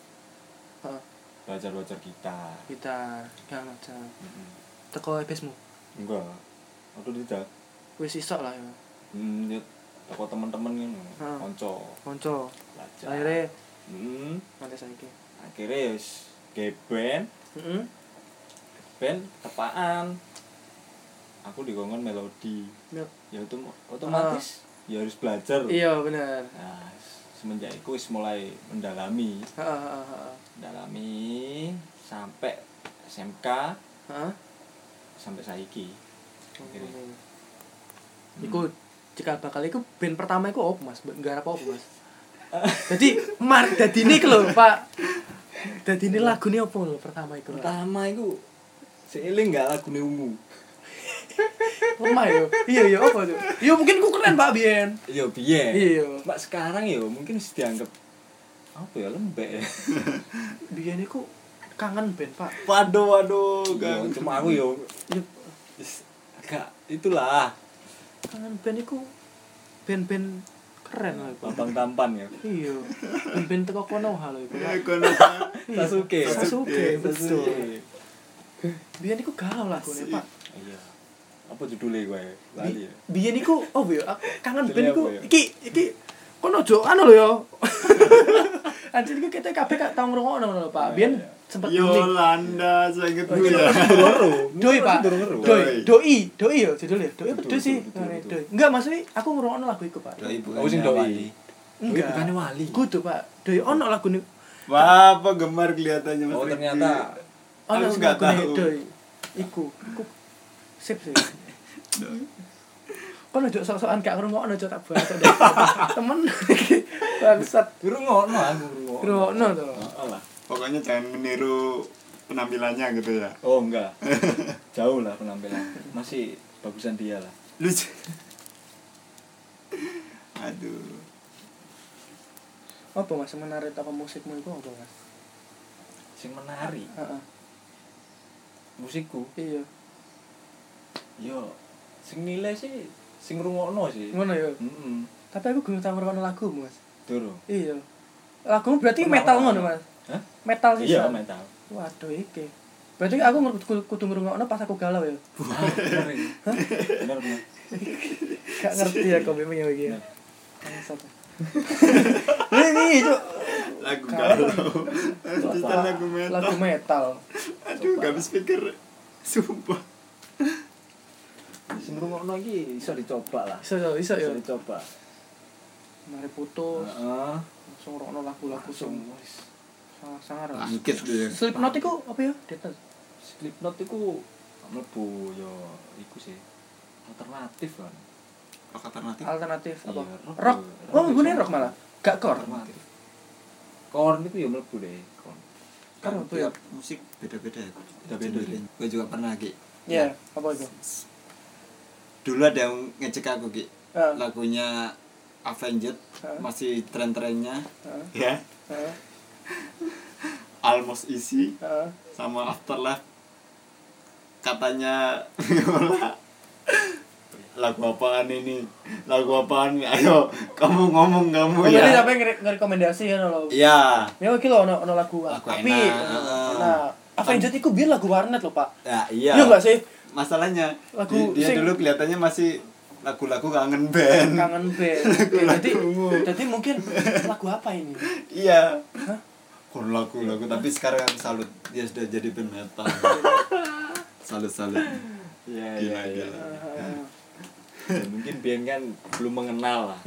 A: Heeh.
B: belajar belajar gitar
A: Gitar, gak macam.
B: Mm-mm.
A: Teko ebesmu.
B: enggak aku tidak
A: Wis iso lah ya.
B: hmm, ya, temen-temen ini
A: Ah.
B: konco
A: Konco.
B: belajar
A: Akhirnya
B: hmm,
A: nanti saiki.
B: akhirnya wis ge band
A: Heeh.
B: band tepaan aku dikongkon melodi
A: Mel-
B: ya itu otomatis ya harus belajar
A: Ah. Iya bener.
B: nah semenjak itu wis mulai mendalami
A: Heeh heeh heeh.
B: mendalami sampai SMK
A: Heeh.
B: Sampai saiki Akhirnya.
A: Hmm.
B: Hmm.
A: Iku jika bakal iku band pertama iku apa Mas? Enggak apa apa Mas. Jadi mar dadine iku lho, Pak. Dadine lagune apa lho pertama iku?
B: pertama itu seiling nggak lagu ungu
A: Lemah yo. Iya iya apa tuh? Yo mungkin ku keren Pak Bien.
B: iya biyen
A: Iya.
B: mbak sekarang ya mungkin dianggap apa ya lembek ya
A: Bien iku kangen band Pak.
C: Waduh, waduh.
B: Iya,
C: Gang.
B: cuma aku yo is- agak itulah
A: kangen band iku band-band keren lah iku.
B: lambang tampan ya
A: Iya. Band-band teko Konoha lho iku.
C: Ya, kono.
B: Sasuke
A: Sasuke, betul. Biyen iku galau lagune Pak.
B: iya apa judulnya gue lali ya
A: Biyen iku oh ya aku kangen band iku
B: ya?
A: iki iki kono ojo anu lho ya. Anjir iki kita kabeh gak tau ngrungokno lho Pak. Biyen
B: Iya, iya.
A: sempet.
C: Yolanda, saya inget
A: Oh,
C: gue
A: iya.
C: ya.
A: Doi Pak. Doi, doi, doi ya judulnya. Doi
B: Betul,
A: doi sih? Doi. Enggak maksudnya aku ngrungokno lagu iku Pak.
C: Doi
B: Oh, sing doi.
A: Enggak.
B: bukannya wali.
A: Kudu Pak. Doi ono lagune
C: Wah, apa gemar kelihatannya Mas
B: Oh, ternyata
A: ono
C: Aku
A: sing
C: nggak
A: lagune
C: tahu.
A: Doi. Iku, iku sip sih. Kono ojo sok-sokan gak ngrungokno ojo tak baca temen. Bangsat.
B: Durung ngono aku ngrungokno.
A: ngrungokno to.
B: Heeh lah.
C: pokoknya jangan meniru penampilannya gitu ya.
B: Oh enggak. Jauh lah penampilan. Masih bagusan dia lah.
C: Lucu. Aduh.
A: Apa mas menarik apa musikmu itu apa mas?
B: Sing menari?
A: Heeh.
B: musikku?
A: Iya.
B: Yo sing nilai sih sing rungokno sih.
A: Ngono ya?
B: Mm-mm.
A: tapi aku belum tahu ngerokok lagu mas.
B: Durung.
A: iya. Lagu berarti
B: Pernah
A: metal ngono mas?
B: Hah?
A: metal sih
B: Iya, metal.
A: waduh iki. Berarti aku kudu ngerungokno pas aku galau ya?
B: Ah, bener. Bener.
A: Gak ngerti ya kok memang ya iki ya. Bangsat. ini itu
C: lagu galau. lagu metal.
A: Lagu metal.
C: Aduh gak habis pikir. Sumpah
B: Sing rungokno iki iso dicoba lah.
A: iso yo iso yo
B: Iso dicoba.
A: mari putus
B: Heeh.
A: langsung ngerokno lagu-lagu
B: Langsung
A: sing
B: wis.
A: sangat sangat
C: bangkit dia
A: Slipknot iku apa ya? Detal.
B: Slipknot iku mlebu yo iku sih. Alternatif kan.
C: rock alternatif
A: Alternatif
B: Iya,
A: apa?
B: rock.
A: Rock.
B: Rock.
A: Oh, mbune rock malah. Gak core.
B: Alternatif. Korn itu ya mlebu deh, korn.
C: kan
A: Kan ya?
C: tiap musik beda-beda ya
B: Beda-beda.
C: gue juga pernah Ki
A: Iya, apa itu?
C: Dulu ada yang ngecek aku Ki
A: Eh,
C: lagunya Avenged
A: Hah?
C: masih tren-trennya
A: eh,
C: ya
A: eh,
C: Almost Easy
A: eh.
C: sama Afterlife katanya lagu apaan ini lagu apaan ini ayo kamu ngomong kamu
A: Oh,
C: ya
A: apa yang ngere- ngerekomendasi ya lo?
C: iya
A: Ya iki lho ono ono lagu
C: Lagu
A: api.
C: enak.
A: Nah, Avenged iku biar lagu warnet lho, Pak.
C: ya iya
A: Iya enggak sih?
C: Masalahnya
A: Lagu
C: di- dia
A: sing-
C: dulu kelihatannya masih lagu-lagu kangen band
A: Kangen band. Jadi jadi mungkin lagu apa ini?
C: iya
A: Hah?
C: Kok lagu-lagu tapi sekarang salut dia sudah jadi band metal salut salut
B: Iya,
C: Gila,
B: iya, iya. mungkin Bian kan belum mengenal lah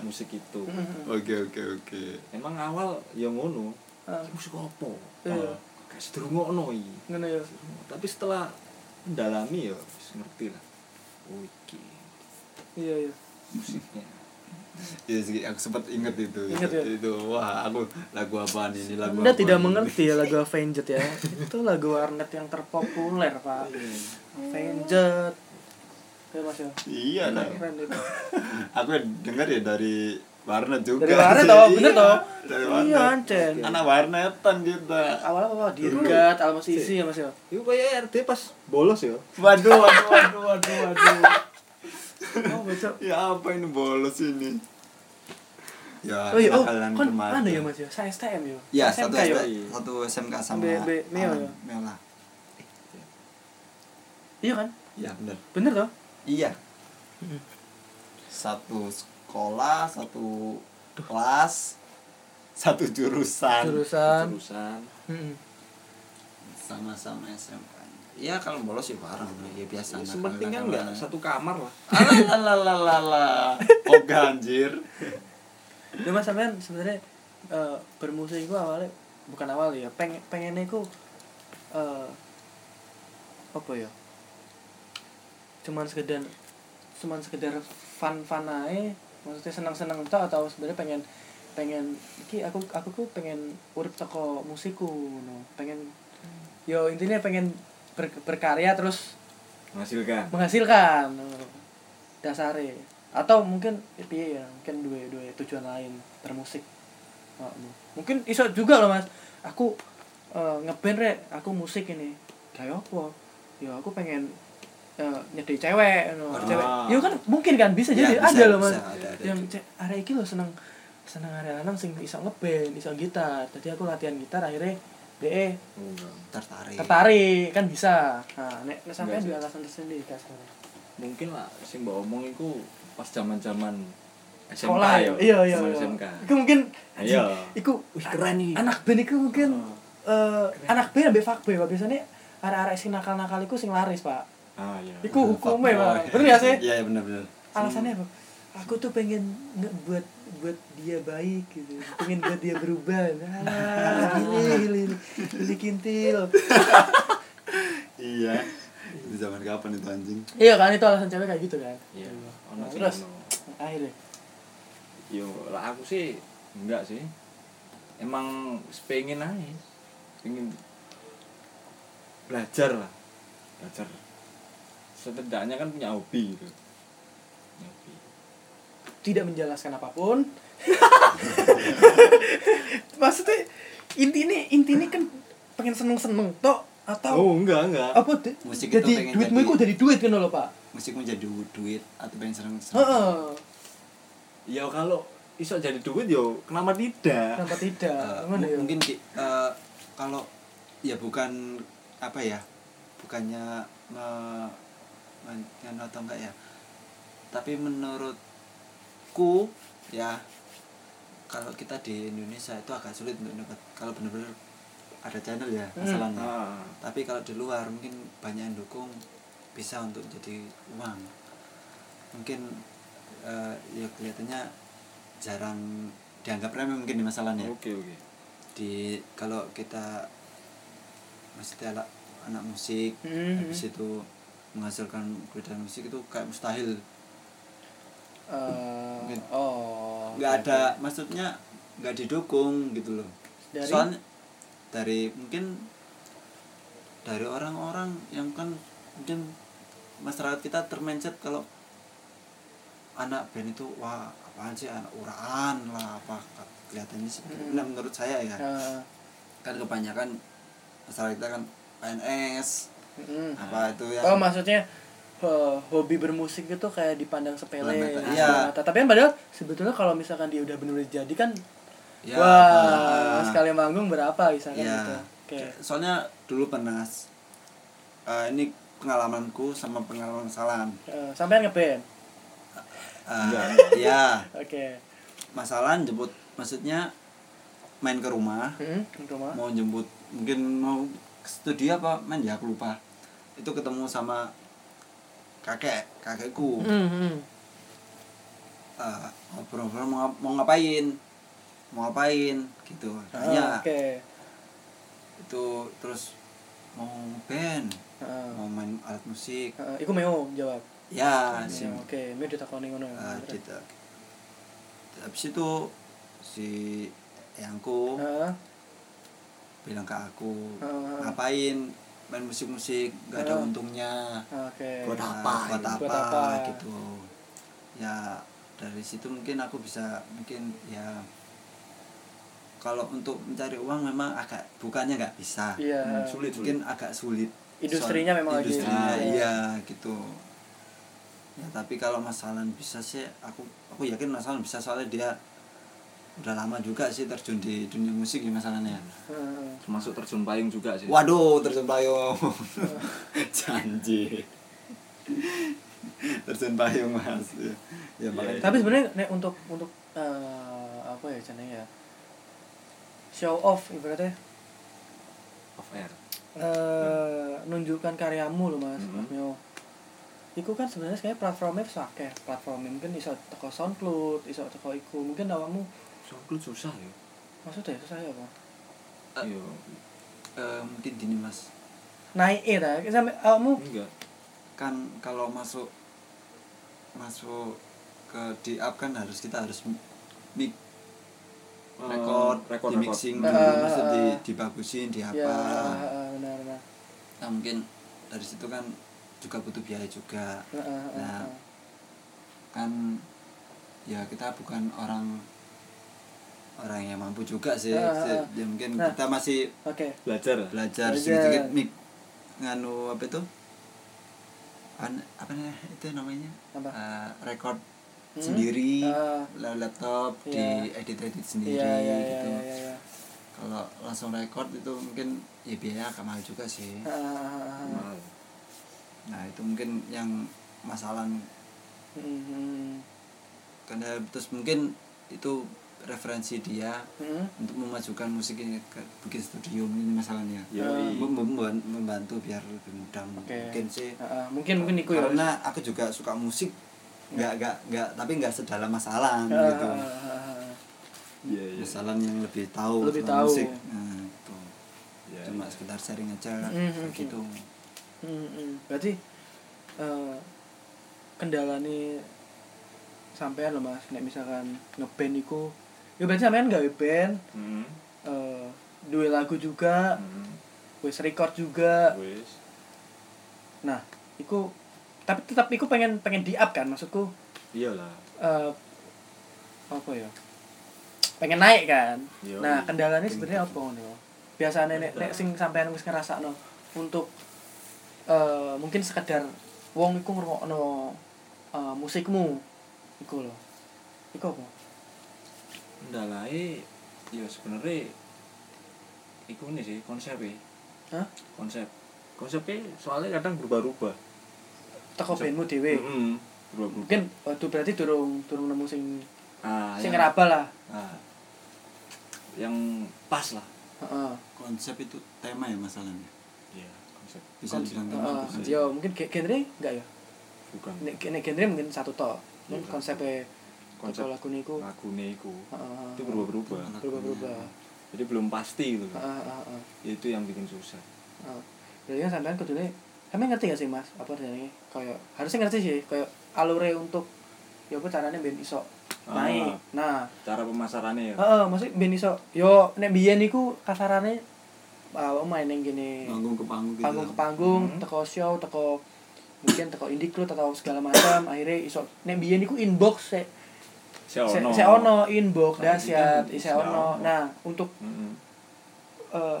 B: musik itu.
C: oke oke oke
B: Emang awal ya ngono. Iki musik apa?
A: Iya.
B: Gak sedurungokno iki.
A: Ngono ya.
B: Tapi setelah mendalami ya ngerti lah. Oh iki
A: Iya, iya.
B: musiknya.
C: Iya sih, aku sempat inget itu.
A: Ingat ya?
C: Itu wah, aku lagu apaan ini lagu
A: Anda
C: apaan
A: tidak
C: ini?
A: mengerti ya lagu Avenged ya. Itu lagu warnet yang terpopuler, Pak. Avenged. Ya Mas ya.
C: Iya lah. Aku dengar ya dari warnet juga.
A: Dari warnet bener
C: Iya,
A: toh?
C: Dari
A: Iya. Ancen.
C: Anak warnetan kita.
A: Awalnya apa? Dirgat, Almas isi ya Mas ya.
B: Iku kayak RT pas bolos ya.
C: Waduh, waduh, waduh, waduh, waduh.
A: Oh,
C: ya apa ini bolos ini? Ya,
A: Oh iya, oh, kan anu ya Mas ya, saya STM ya.
C: Ya, satu,
A: SMK ya.
C: SMK, satu SMK sama
A: B- B- Meo
C: Alan,
A: ya?
C: Mela.
A: Iya kan?
C: Iya, bener.
A: Bener toh?
C: Iya. Satu sekolah, satu kelas, satu jurusan.
A: Jurusan.
B: Terusan.
A: Mm-mm.
C: Sama-sama SMK. Iya kalau bolos ya bareng ya biasa.
B: Yang penting kan enggak satu kamar lah.
C: Alalalala. Oga anjir.
A: Ya Mas sampean sebenarnya eh, bermusik itu awalnya bukan awal ya, pengen pengennya itu eh apa ya? Cuman sekedar cuman sekedar fun fun aja maksudnya senang senang toh atau sebenarnya pengen pengen iki aku aku tuh pengen urip toko musikku no. pengen yo intinya pengen ber- berkarya terus
B: Menghasilkan.
A: menghasilkan no. dasare atau mungkin eh, piye ya mungkin dua dua tujuan lain bermusik Oh, no. mungkin iso juga loh mas aku eh, ngeband rek aku musik ini kayak apa ya aku pengen eh, nyedih cewek no.
C: Waduh.
A: cewek ya kan mungkin kan bisa
C: Ya,
A: jadi
C: bisa,
A: ada loh mas
C: bisa, ada, ada.
A: yang area iki lo seneng seneng area lanang sing iso ngeband iso gitar jadi aku latihan gitar akhirnya de
C: Tertarik.
A: tertarik kan bisa nah nek nek sampean
B: Enggak
A: di
B: sih.
A: alasan tersendiri dasarnya
B: Mungkin lah sing mbak omong iku pas zaman-zaman SMK
A: sekolah ya
B: ya.
A: iya iya
B: Zaman
A: iya
B: SMK.
A: itu mungkin
B: Iya.
A: iku
B: Wih, keren nih.
A: anak band iku mungkin
B: Oh.
A: eh anak band ambek fuckboy Pak. biasanya arek-arek sing nakal-nakal iku sing laris pak
B: Ah iya.
A: iku hukumnya
C: Oh,
A: pak bener gak sih
C: Iya, iya benar benar.
A: alasannya apa aku tuh pengen nge- buat buat dia baik gitu pengen buat dia berubah alah gini gini gini kintil
C: Iya. Itu zaman kapan itu anjing?
A: iya kan itu alasan cewek kayak gitu kan
B: Iya.
A: Nah, terus akhirnya
B: Yo, lah aku sih enggak sih. Emang pengen aja. ingin belajar lah belajar setidaknya kan punya hobi gitu. Hobi.
A: tidak menjelaskan apa pun. Maksudnya intinya intinya kan pengen seneng seneng tok atau
B: oh enggak enggak.
A: Apa deh
C: Musik itu
A: jadi duitmu
C: jadi-
A: itu dari duit kan loh pak?
C: Musik menjadi duit atau pengen seneng
A: Heeh.
B: ya kalau iso jadi duit yo kenapa tidak?
A: Kenapa tidak? Gimana
C: mu-
A: ya?
C: mungkin Ki, eh, kalau ya bukan apa ya bukannya men- nganu atau enggak ya tapi menurutku ya kalau kita di Indonesia itu agak sulit untuk dapat kalau benar-benar ada channel ya
A: Hmm.
C: masalahnya
B: Ah.
C: tapi kalau di luar mungkin banyak yang dukung bisa untuk jadi uang mungkin eh, ya kelihatannya jarang dianggap remeh mungkin di masalahnya
B: oke oke
C: di kalau kita maksudnya anak, anak musik
A: Hmm.
C: habis itu menghasilkan dari musik itu kayak mustahil
A: Eh,
C: Mungkin.
A: oh
C: nggak
A: oke,
C: ada maksudnya nggak didukung gitu loh
A: Dari?
C: soalnya dari mungkin dari orang-orang yang kan mungkin masyarakat kita termencet kalau anak band itu wah apaan sih anak uraan lah apa kelihatannya sih
A: Hmm.
C: Nah, menurut saya ya
A: Eh,
C: kan kebanyakan masyarakat kita kan PNS
A: mm.
C: apa itu ya?
A: Oh maksudnya eh, hobi bermusik itu kayak dipandang sepele
C: Sebelah mata, iya.
A: tapi kan padahal sebetulnya kalau misalkan dia udah benar jadi kan
C: Ya,
A: wah
C: ah,
A: sekali manggung berapa misalkan
C: ya.
A: gitu. Oke.
C: Soalnya dulu pernah eh, ini pengalamanku sama pengalaman salam
A: Eh, sampean ngeband?
C: Eh, ya
A: oke.
C: Masalah jemput maksudnya main ke rumah.
A: Hmm, ke rumah.
C: Mau jemput mungkin mau ke studio apa main ya aku lupa itu ketemu sama kakek kakekku.
A: Hmm, hmm.
C: Ngobrol-ngobrol mau, mau ngapain? Mau ngapain? Gitu.
A: Ah,
C: hanya
A: oke.
C: Itu terus mau band
A: Ah,
C: mau main alat musik.
A: Ah, iku meo jawab.
C: Ya sih
A: oke. Meo ditakoni ngono.
C: Ah, gitu. habis itu si eyangku
A: Ah,
C: bilang ke aku
A: Ah.
C: ngapain main musik-musik gak ada
A: Ah.
C: untungnya.
A: Oke.
C: Buat
B: Nah,
C: apa buat apa,
A: Buat apa?
C: gitu. Ya dari situ mungkin aku bisa mungkin ya kalau untuk mencari uang memang agak bukannya nggak bisa.
A: Iya.
B: Hmm, sulit
C: mungkin agak sulit.
A: Industrinya
C: Soal-
A: memang lagi-
C: industrinya
A: iya.
C: iya gitu. Ya tapi kalau masalah bisa sih aku aku yakin masalah bisa soalnya dia udah lama juga sih terjun di dunia musik ya masalahnya.
A: Heeh.
B: termasuk terjun payung juga sih.
C: Waduh terjun payung. Janji. Terjun payung mas. Ya, ya makanya.
A: Tapi sebenarnya nek untuk untuk eh, apa ya caranya ya? Show off ibaratnya.
B: Off air.
A: Eh nunjukkan karyamu loh mas. Mas Mio Iku kan sebenarnya kayak platformnya akeh. Platformnya mungkin iso teko SoundCloud, iso teko iku. Mungkin awakmu
B: SoundCloud susah ya
A: maksudnya susah ya apa?
B: iya
C: Eh, mungkin gini mas
A: Naik e ta, sampai awakmu
B: enggak
C: kan kalau masuk masuk ke di up kan harus kita harus mic
B: Eh,
C: record,
B: record,
C: di mixing
A: record.
C: dulu,
A: Ah,
C: maksud di dibagusin di apa
A: ya heeh, benar benar.
C: nah mungkin dari situ kan juga butuh biaya juga
A: Heeh, heeh,
C: Nah.
A: heeh.
C: kan ya kita bukan orang orang yang mampu juga sih sih.
A: ah.
C: ya mungkin
A: Nah.
C: kita masih
A: Oke.
B: belajar
C: belajar
A: Belajar.
C: sedikit mik nganu apa itu An, apa namanya itu namanya
A: Apa?
C: Eh, record
A: Hmm?
C: sendiri lewat laptop
A: Iya.
C: di edit edit sendiri
A: Iya iya iya
C: gitu
A: iya iya.
C: kalau langsung record itu mungkin ya biaya agak mahal juga sih
A: heeh.
B: Mahal.
C: nah itu mungkin yang masalah
A: Mhm.
C: karena terus mungkin itu referensi dia
A: Mhm.
C: untuk memajukan musik ini ke bikin studio ini masalahnya
B: Yoi.
C: Mem- mem- membantu biar lebih mudah
A: Oke.
C: mungkin sih
A: Heeh, mungkin mungkin iku ya.
C: karena aku juga suka musik nggak nggak nggak tapi nggak sedalam masalah
A: Heeh,
C: gitu
A: heeh.
B: iya iya
C: masalah yang lebih tahu
A: Lebih tahu.
C: musik nah, itu
B: Iya,
C: cuma
B: iya.
C: sekedar sharing aja
A: Mhm,
C: kayak
A: mhm.
C: gitu
A: Hmm, berarti eh kendala nih sampean loh mas nek misalkan ngeband iku ya berarti sampean gak band
B: Hmm.
A: eh duwe lagu juga.
B: Hmm.
A: wis record juga.
B: Wis.
A: nah iku tapi tetap iku pengen pengen di up kan maksudku?
B: Iyalah.
A: eh apa ya? Pengen naik kan?
B: Yo.
A: nah kendalanya sebenarnya apa nih biasanya nek nek sing sampean wis ngerasakno untuk eh mungkin sekedar wong iku ngrungokno eh, musikmu iku lho. Iku apa
B: Ndalae ya sebenarnya iku nih sih konsepnya.
A: Hah?
B: Konsep. Konsepnya soalnya kadang berubah-ubah.
A: teko
B: Konsep.
A: bandmu dhewe.
B: Berubah-ubah.
A: mungkin waduh berarti durung durung nemu sing
B: ah,
A: sing
B: yang-
A: ngeraba lah
B: ah, yang pas lah.
A: heeh
C: konsep itu tema ya masalahnya
B: Iya, konsep.
C: bisa dibilang tema bisa.
A: yo mungkin ge- genre enggak ya
B: Bukan
A: nek nek genre mungkin satu tok mungkin konsepnya
B: konsep
A: lagu niku
B: lagune iku.
A: heeh.
B: Itu berubah-berubah.
A: berubah-berubah
B: Jadi belum pasti gitu. kan.
A: heeh heeh heeh.
B: Itu yang bikin susah.
A: Oh. Berarti kan sampean kudune sampean ngerti gak sih Mas? Apa artinya? Kayak harusnya ngerti sih kayak alure untuk ya apa caranya ben iso
B: Ah.
A: naik. Nah,
B: Cara pemasarannya ya.
A: heeh, maksud ben iso yo nek biyen niku kasarane uh, main yang gini
C: panggung ke panggung gitu
A: panggung ke panggung,
B: Hmm.
A: teko show, teko mungkin teko indie club atau segala macam akhirnya iso nek biyen niku inbox se
B: Si
A: se,
B: ono.
A: se ono inbox
B: Saiki
A: dahsyat,
B: kan
A: se
B: se
A: ono.
B: ono.
A: Nah, untuk eh,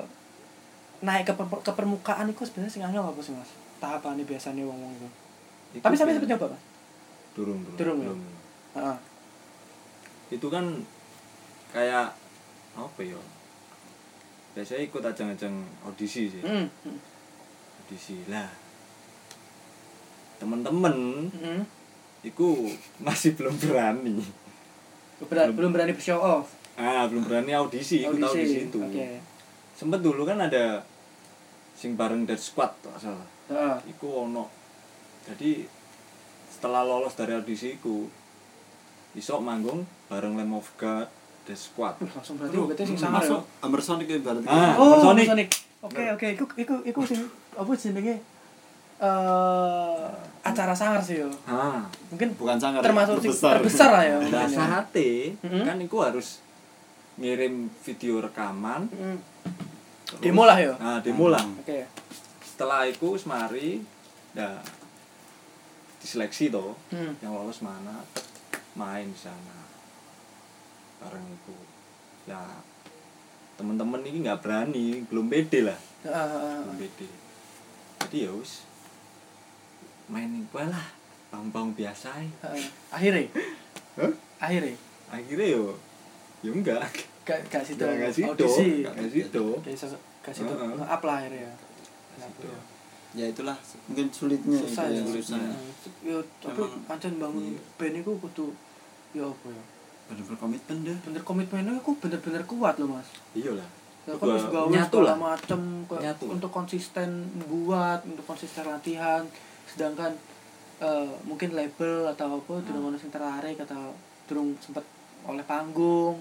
A: naik ke, per- ke permukaan itu sebenarnya sing angel apa sih mas tahapannya biasanya wong wong itu
B: Iku
A: tapi sampai
B: ya.
A: sempet nyoba mas
B: Durung, durung.
A: Durung ya? Heeh.
B: Itu kan kayak apa ya? Biasanya ikut ajang-ajang audisi sih.
A: Hmm,
B: Audisi lah. Temen-temen
A: hmm.
B: iku masih belum berani.
A: Ber-
B: Belum-
A: belum berani show off
B: Ah, belum berani audisi, ikut audisi itu.
A: oke
B: Sempet dulu kan ada sing bareng Dead Squad tuh salah.
A: Heeh.
B: Iku ono. Jadi setelah lolos dari audisi iku iso manggung bareng Lamb of God, Dead Squad.
A: Uh, langsung berarti berarti sing sangar ya
C: masuk Ambersonic ya berarti
B: Ah.
A: oh
B: Sonic.
A: Sonic oke oke iku iku iku sing apa jenenge eh acara sangar sih yo
B: Ah,
A: mungkin
C: bukan sangar
A: termasuk
C: terbesar.
A: terbesar lah ya
B: Nah, syaratnya
A: Mm-mm.
B: kan iku harus ngirim video rekaman.
A: Hmm.
B: terus-
A: demo lah yo
B: Nah, demo lah.
C: Hmm.
A: oke
B: Setelah iku semari ya diseleksi toh
A: Hmm.
B: yang lolos mana main di sana bareng itu ya temen-temen ini nggak berani belum pede lah
A: heeh,
B: belum pede jadi ya wis main iku ae lah bang-bang biasa.
A: Heeh. akhirnya
B: Hah?
A: akhirnya
B: akhirnya yo yo enggak.
A: Gak gak situ audisi.
B: Nggak ngasih do
A: Gak bisa gak situ nge-up lah akhirnya ya.
C: Ya. Itulah mungkin sulitnya
A: susah
C: itu
A: ya.
C: Yang
B: sulitnya.
C: susah
A: yo tapi pancen bangun
B: iya.
A: band iku kudu ya apa ya?
C: Bener berkomitmen deh.
A: Bener komitmennya aku bener-bener kuat loh mas.
B: Iyalah.
A: Ya kan
B: Gua
A: harus gawe
B: nyatu
A: segala
B: lah.
A: macem
B: Nyatu. lah.
A: untuk konsisten buat untuk konsisten latihan sedangkan eh, mungkin label atau apa
B: Hmm.
A: ono sing tertarik atau durung sempet oleh panggung.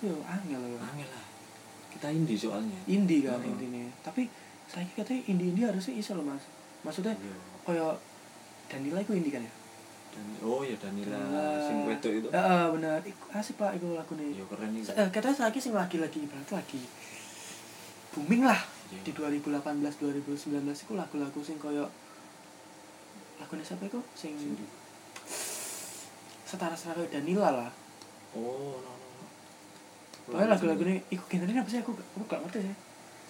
A: Yo angel loh
B: angel lah. Kita indie soalnya.
A: Indie kan
B: Heeh.
A: intinya. Tapi saya katanya indie indie harusnya iso loh mas. Maksudnya
B: Iya.
A: kayak Danila itu indie kan ya?
B: Dan, oh ya Danila
A: Danila.
B: sing wedok itu.
A: Heeh, bener. Iku asik pak itu lagu nih
B: iya keren itu
A: eh, katanya lagi sing lagi lagi berarti lagi booming lah.
B: Iya.
A: di 2018 2019 itu lagu-lagu sing koyo lagunya siapa itu? Sing setara-setara Danila lah.
B: Oh no no no.
A: Pokoknya lagu-lagu ini ikut genre apa sih? Aku aku gak ngerti sih.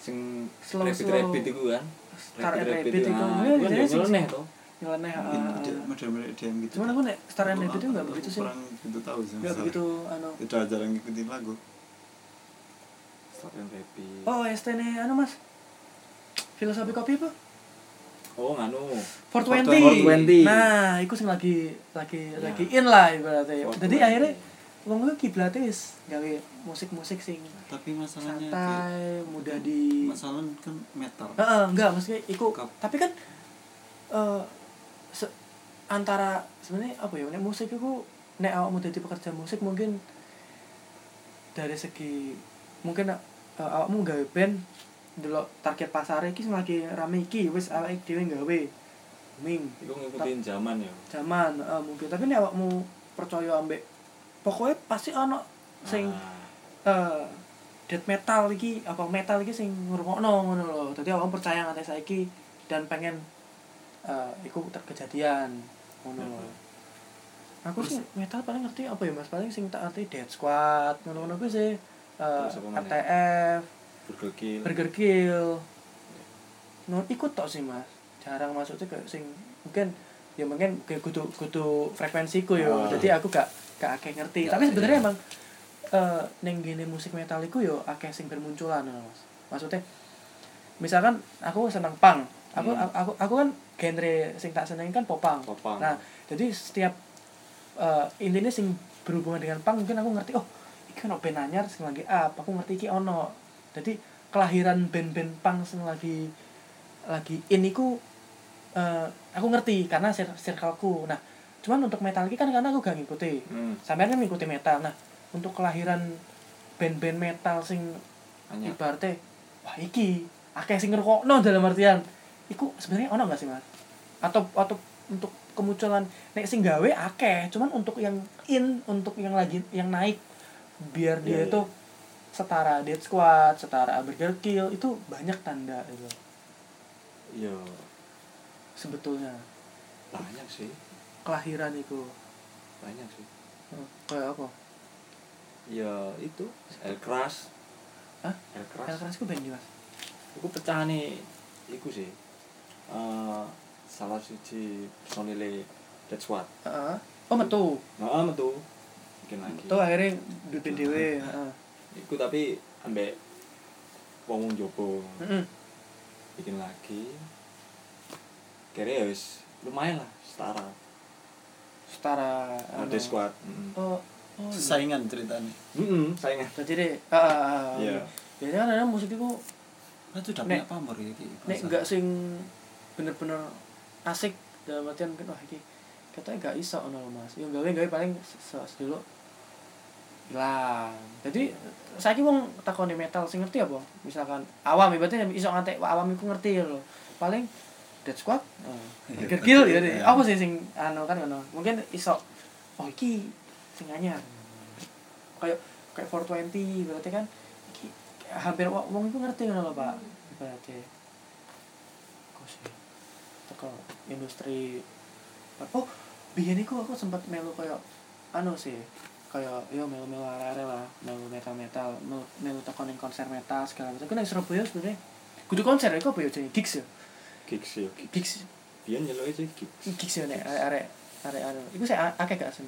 B: Sing
A: Slow,
B: rabbit
A: slow.
B: rabbit itu kan
A: Star
B: Rabbit
A: Rabbit itu
B: ah,
A: ya,
B: itu kan
A: jadi sing-
B: nyeleneh toh.
A: Nyeleneh ah,
C: mungkin
A: ah,
C: model-model DM gitu.
A: Cuman aku nek Star Rabbit itu gak begitu sih.
C: Kurang begitu tahu sih
A: gak begitu anu.
C: Tidak jarang ngikutin lagu.
B: Star Rabbit
A: oh ST nih anu mas? Filosofi kopi apa
B: oh nganu
A: 420.
B: 420.
A: Nah, iku sing lagi lagi
B: Ya.
A: lagi in lah ibaratnya.
B: 420.
A: Jadi akhirnya wong itu kiblatnya wis gawe musik-musik sing
C: tapi masalahnya kayak
A: santai, mudah di
C: masalah kan metal
A: Heeh, enggak maksudnya iku
C: Kap-
A: tapi kan eh se- antara sebenarnya apa ya nek musik itu nek awakmu dadi pekerja musik mungkin dari segi mungkin eh, awakmu gawe band delok target pasar iki sing lagi rame iki wis awake dhewe gawe ming
B: itu ngikutin zaman ya
A: zaman eh, mungkin tapi nek awakmu percaya ambek pokoknya pasti ono sing
B: Ah,
A: eh death metal iki apa metal iki sing ngrungokno ngono lho. Dadi awakmu percaya nganti saiki dan pengen eh iku terkejadian ngono lho. Aku sih metal paling ngerti apa ya Mas? Paling sing tak ngerti Dead Squad ngono-ngono kuwi sih.
B: Maneh?
A: RTF,
B: Burger Kill
A: Burger Kill. Ikut tok sih Mas. Jarang masuknya kayak sing mungkin ya mungkin kayak kudu kudu frekuensiku yo.
B: Oh.
A: Jadi aku gak gak akeh ngerti.
C: Gak
A: Tapi sebenarnya
C: ya.
A: emang eh ning gini musik metal iku yo akeh sing bermunculan Mas. Maksudnya misalkan aku seneng punk. Aku
B: Hmm.
A: aku aku kan genre sing tak seneng kan popang.
B: Popang.
A: Nah, jadi setiap eh intinya sing berhubungan dengan punk mungkin aku ngerti oh iki ono band anyar sing lagi up aku ngerti iki ono jadi kelahiran band-band punk sing lagi lagi ini ku eh aku ngerti karena cir- circleku. Nah cuman untuk metal iki kan karena aku gak ngikuti.
B: Hmm,
A: sampean kan ngikuti metal. Nah untuk kelahiran band-band metal sing
B: hanya
A: ibaratnya wah iki akeh sing ngrungokno dalam artian iku sebenarnya ono gak sih mas? Atau atau untuk kemunculan nek sing gawe akeh cuman untuk yang in untuk yang lagi yang naik biar dia
B: Iya,
A: itu setara Dead Squad setara Burger Kill itu banyak tanda itu.
B: Yo
A: sebetulnya.
B: Banyak sih.
A: Kelahiran itu.
B: Banyak sih.
A: Hmm, kayak apa?
B: Ya itu. El Crash.
A: Hah?
B: El
A: El
B: Crash
A: keras ku band mas
B: Iku pecah nih iku sih. Eh salah siji personile Dead Squad.
A: Heeh. oh metu.
B: Nah metu. Bikin lagi.
A: Metu akhirnya bikin dewe heeh
B: iku tapi ambek wong jopo
A: Heeh.
B: bikin lagi. Kira ya wis lumayan lah setara.
A: Setara
B: sama
A: anu.
B: Squad mm
A: oh oh iya.
C: saingan ceritanya.
B: -mm, saingan.
A: Jadi deh ah, ah, ah,
B: Iya.
A: jadi kan ada musik itu
C: Nah, itu udah punya pamor ya
A: nek enggak sing bener-bener asik dalam artian wah iki katanya gak iso ono mas. Yang gawe gawe paling se dulu hilang jadi saya wong takoni metal sing ngerti apa? Misalkan awam berarti iso ngantek awam iku ngerti lho. Paling Dead Squad? Oh, Burger Kill ya deh. apa sih sing anu kan ngono? Mungkin iso oh iki sing anyar. Kayak kayak 420 berarti kan iki hampir wong itu ngerti ngono lho Pak berarti kok sih? Teko industri oh biyen iku aku sempat melu kayak anu sih kayak yo melu melu are lah melu metal metal melu melu teko ning konser metal segala macam. Kan ning Surabaya sebenarnya. Kudu konser iku apa ya jenenge gigs ya?
B: Gigs ya gigs.
A: Gigs.
B: Biyen nyeluk aja gigs.
A: Gigs ya nek arek arek anu iku saya akeh gak sih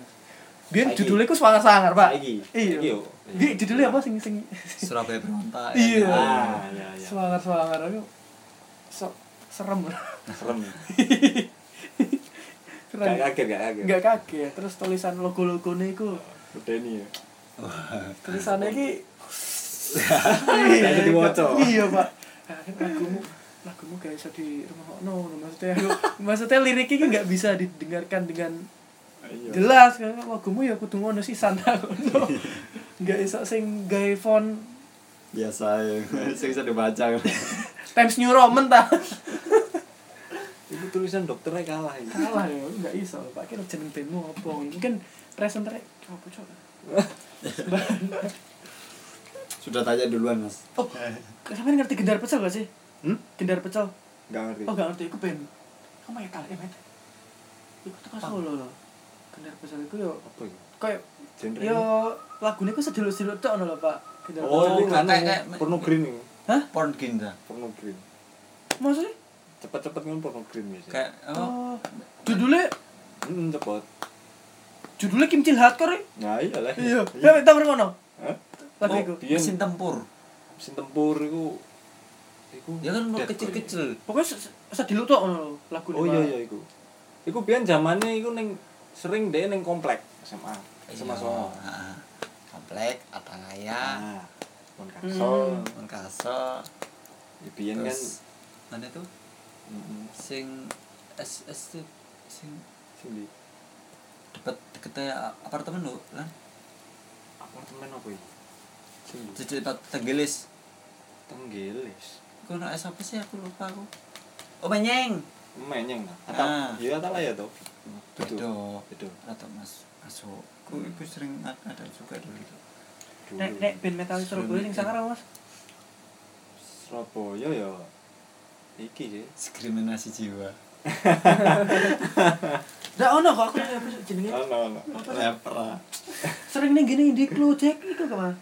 B: Saiki.
A: judulnya iku sangar-sangar Pak.
B: Saiki.
A: iya. Bi, judulnya apa sing sing?
C: Surabaya berontak.
A: Iya.
B: ya ya
A: semangar-semangar aku so serem.
B: Serem.
A: Keren
B: gak kaget gak kaget.
A: Nggak kaget terus tulisan logo-logo nih
B: nih ya.
A: Tulisannya ki
B: Kayak diwaca.
A: iya pak. Ah, kan lagumu lagumu gak bisa di rumah no maksudnya aku maksudnya liriknya ki nggak bisa didengarkan dengan
B: Iya.
A: jelas. Kan lagumu ya kudu ngono sih sana ngono nggak bisa sing gawe font.
C: Biasa ya. Sing bisa dibaca.
A: Times New Roman ta.
B: Itu tulisan dokternya kalah ini
A: kalah ya. Nggak bisa pak kira jeneng bandmu apa? Mungkin presenter apa coba.
C: Sudah tanya duluan, Mas.
A: oh sampean ngerti gendar pecel gak sih?
B: Hmm?
A: Gendar pecel?
B: Nggak ngerti.
A: Oh gak ngerti. Aku band kamu metal ya metal Iku tekan Solo loh gendar pecel itu yo
B: apa ya
A: kayak
B: genre
A: yo lagunya ku sedulur-sedulur tok ngono lho Pak gendar
B: oh kan
C: kayak- kayak-
B: porno green ini.
A: Hah?
C: Porn Ginda.
B: porno green.
A: Maksudnya?
B: Cepet-cepet kan porno green biasanya.
C: Kayak apa?
A: oh. Judulnya?
B: Hmm cepet
A: judulnya kimchi hardcore
B: nah iya. Lah
A: iya ya tau ngono?
B: Hah?
A: lagu
C: Oh,
A: iku.
C: Mesin tempur.
B: mesin tempur itu itu
C: Ya kan kecil-kecil.
A: pokoknya se- se- sediluk tok ngono lho lagu
B: oh iya iya itu itu biyen zamannya itu neng sering deh neng komplek SMA SMA
C: Iya,
B: Songo
C: heeh. Komplek, Atangaya,
B: nah Mon Kasol.
A: Hmm.
C: Monkasel,
B: ya biyen kan
C: mana tuh?
B: mm,
C: Sing S S tuh sing
B: sini
C: deket deketnya apartemen lu kan?
B: apartemen apa ya
C: Jadi tenggelis.
B: tenggelis
C: Kau nak S apa sih aku lupa aku. Oh menyeng.
B: menyeng lah atau
C: Ah.
B: iya atau lah ya tuh
C: Bedo.
B: betul
C: Atau mas masuk. Aku itu sering ada juga dulu itu.
A: Nek nek band metal Surabaya sing sangar Mas
B: Surabaya ya iki sih
C: diskriminasi jiwa
A: Ndak ono kok aku apa sih jenenge
B: ono ono
C: rapper
A: sering ning gini di Jack itu kan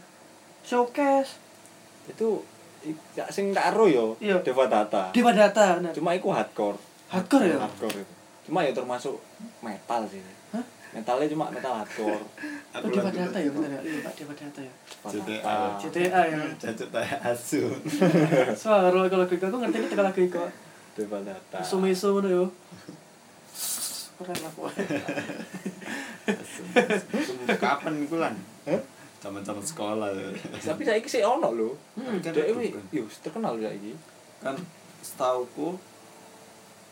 A: showcase
B: itu gak sing tak ero yo
A: Iya.
B: Dewa Data
A: Dewa Data nah.
B: cuma iku hardcore
A: Hardcore ya?
B: hardcore itu cuma ya termasuk metal sih
A: Hah?
B: metalnya cuma metal hardcore
A: Oh, Dewa Data ya bener ya? Iya, Pak Dewa Data ya.
C: GTA.
A: GTA ya.
C: Kayak asu
A: Suara kalau lagu aku ngerti ini tekan lagu Iko.
B: Dewa Data
A: Isu-isu ngono yo. Lah pokoknya.
C: kapan iku lan
B: Hah?
C: zaman-zaman sekolah
B: tapi saiki sih ono lho
A: Hmm,
C: kan kan.
B: yo terkenal saiki
C: kan setauku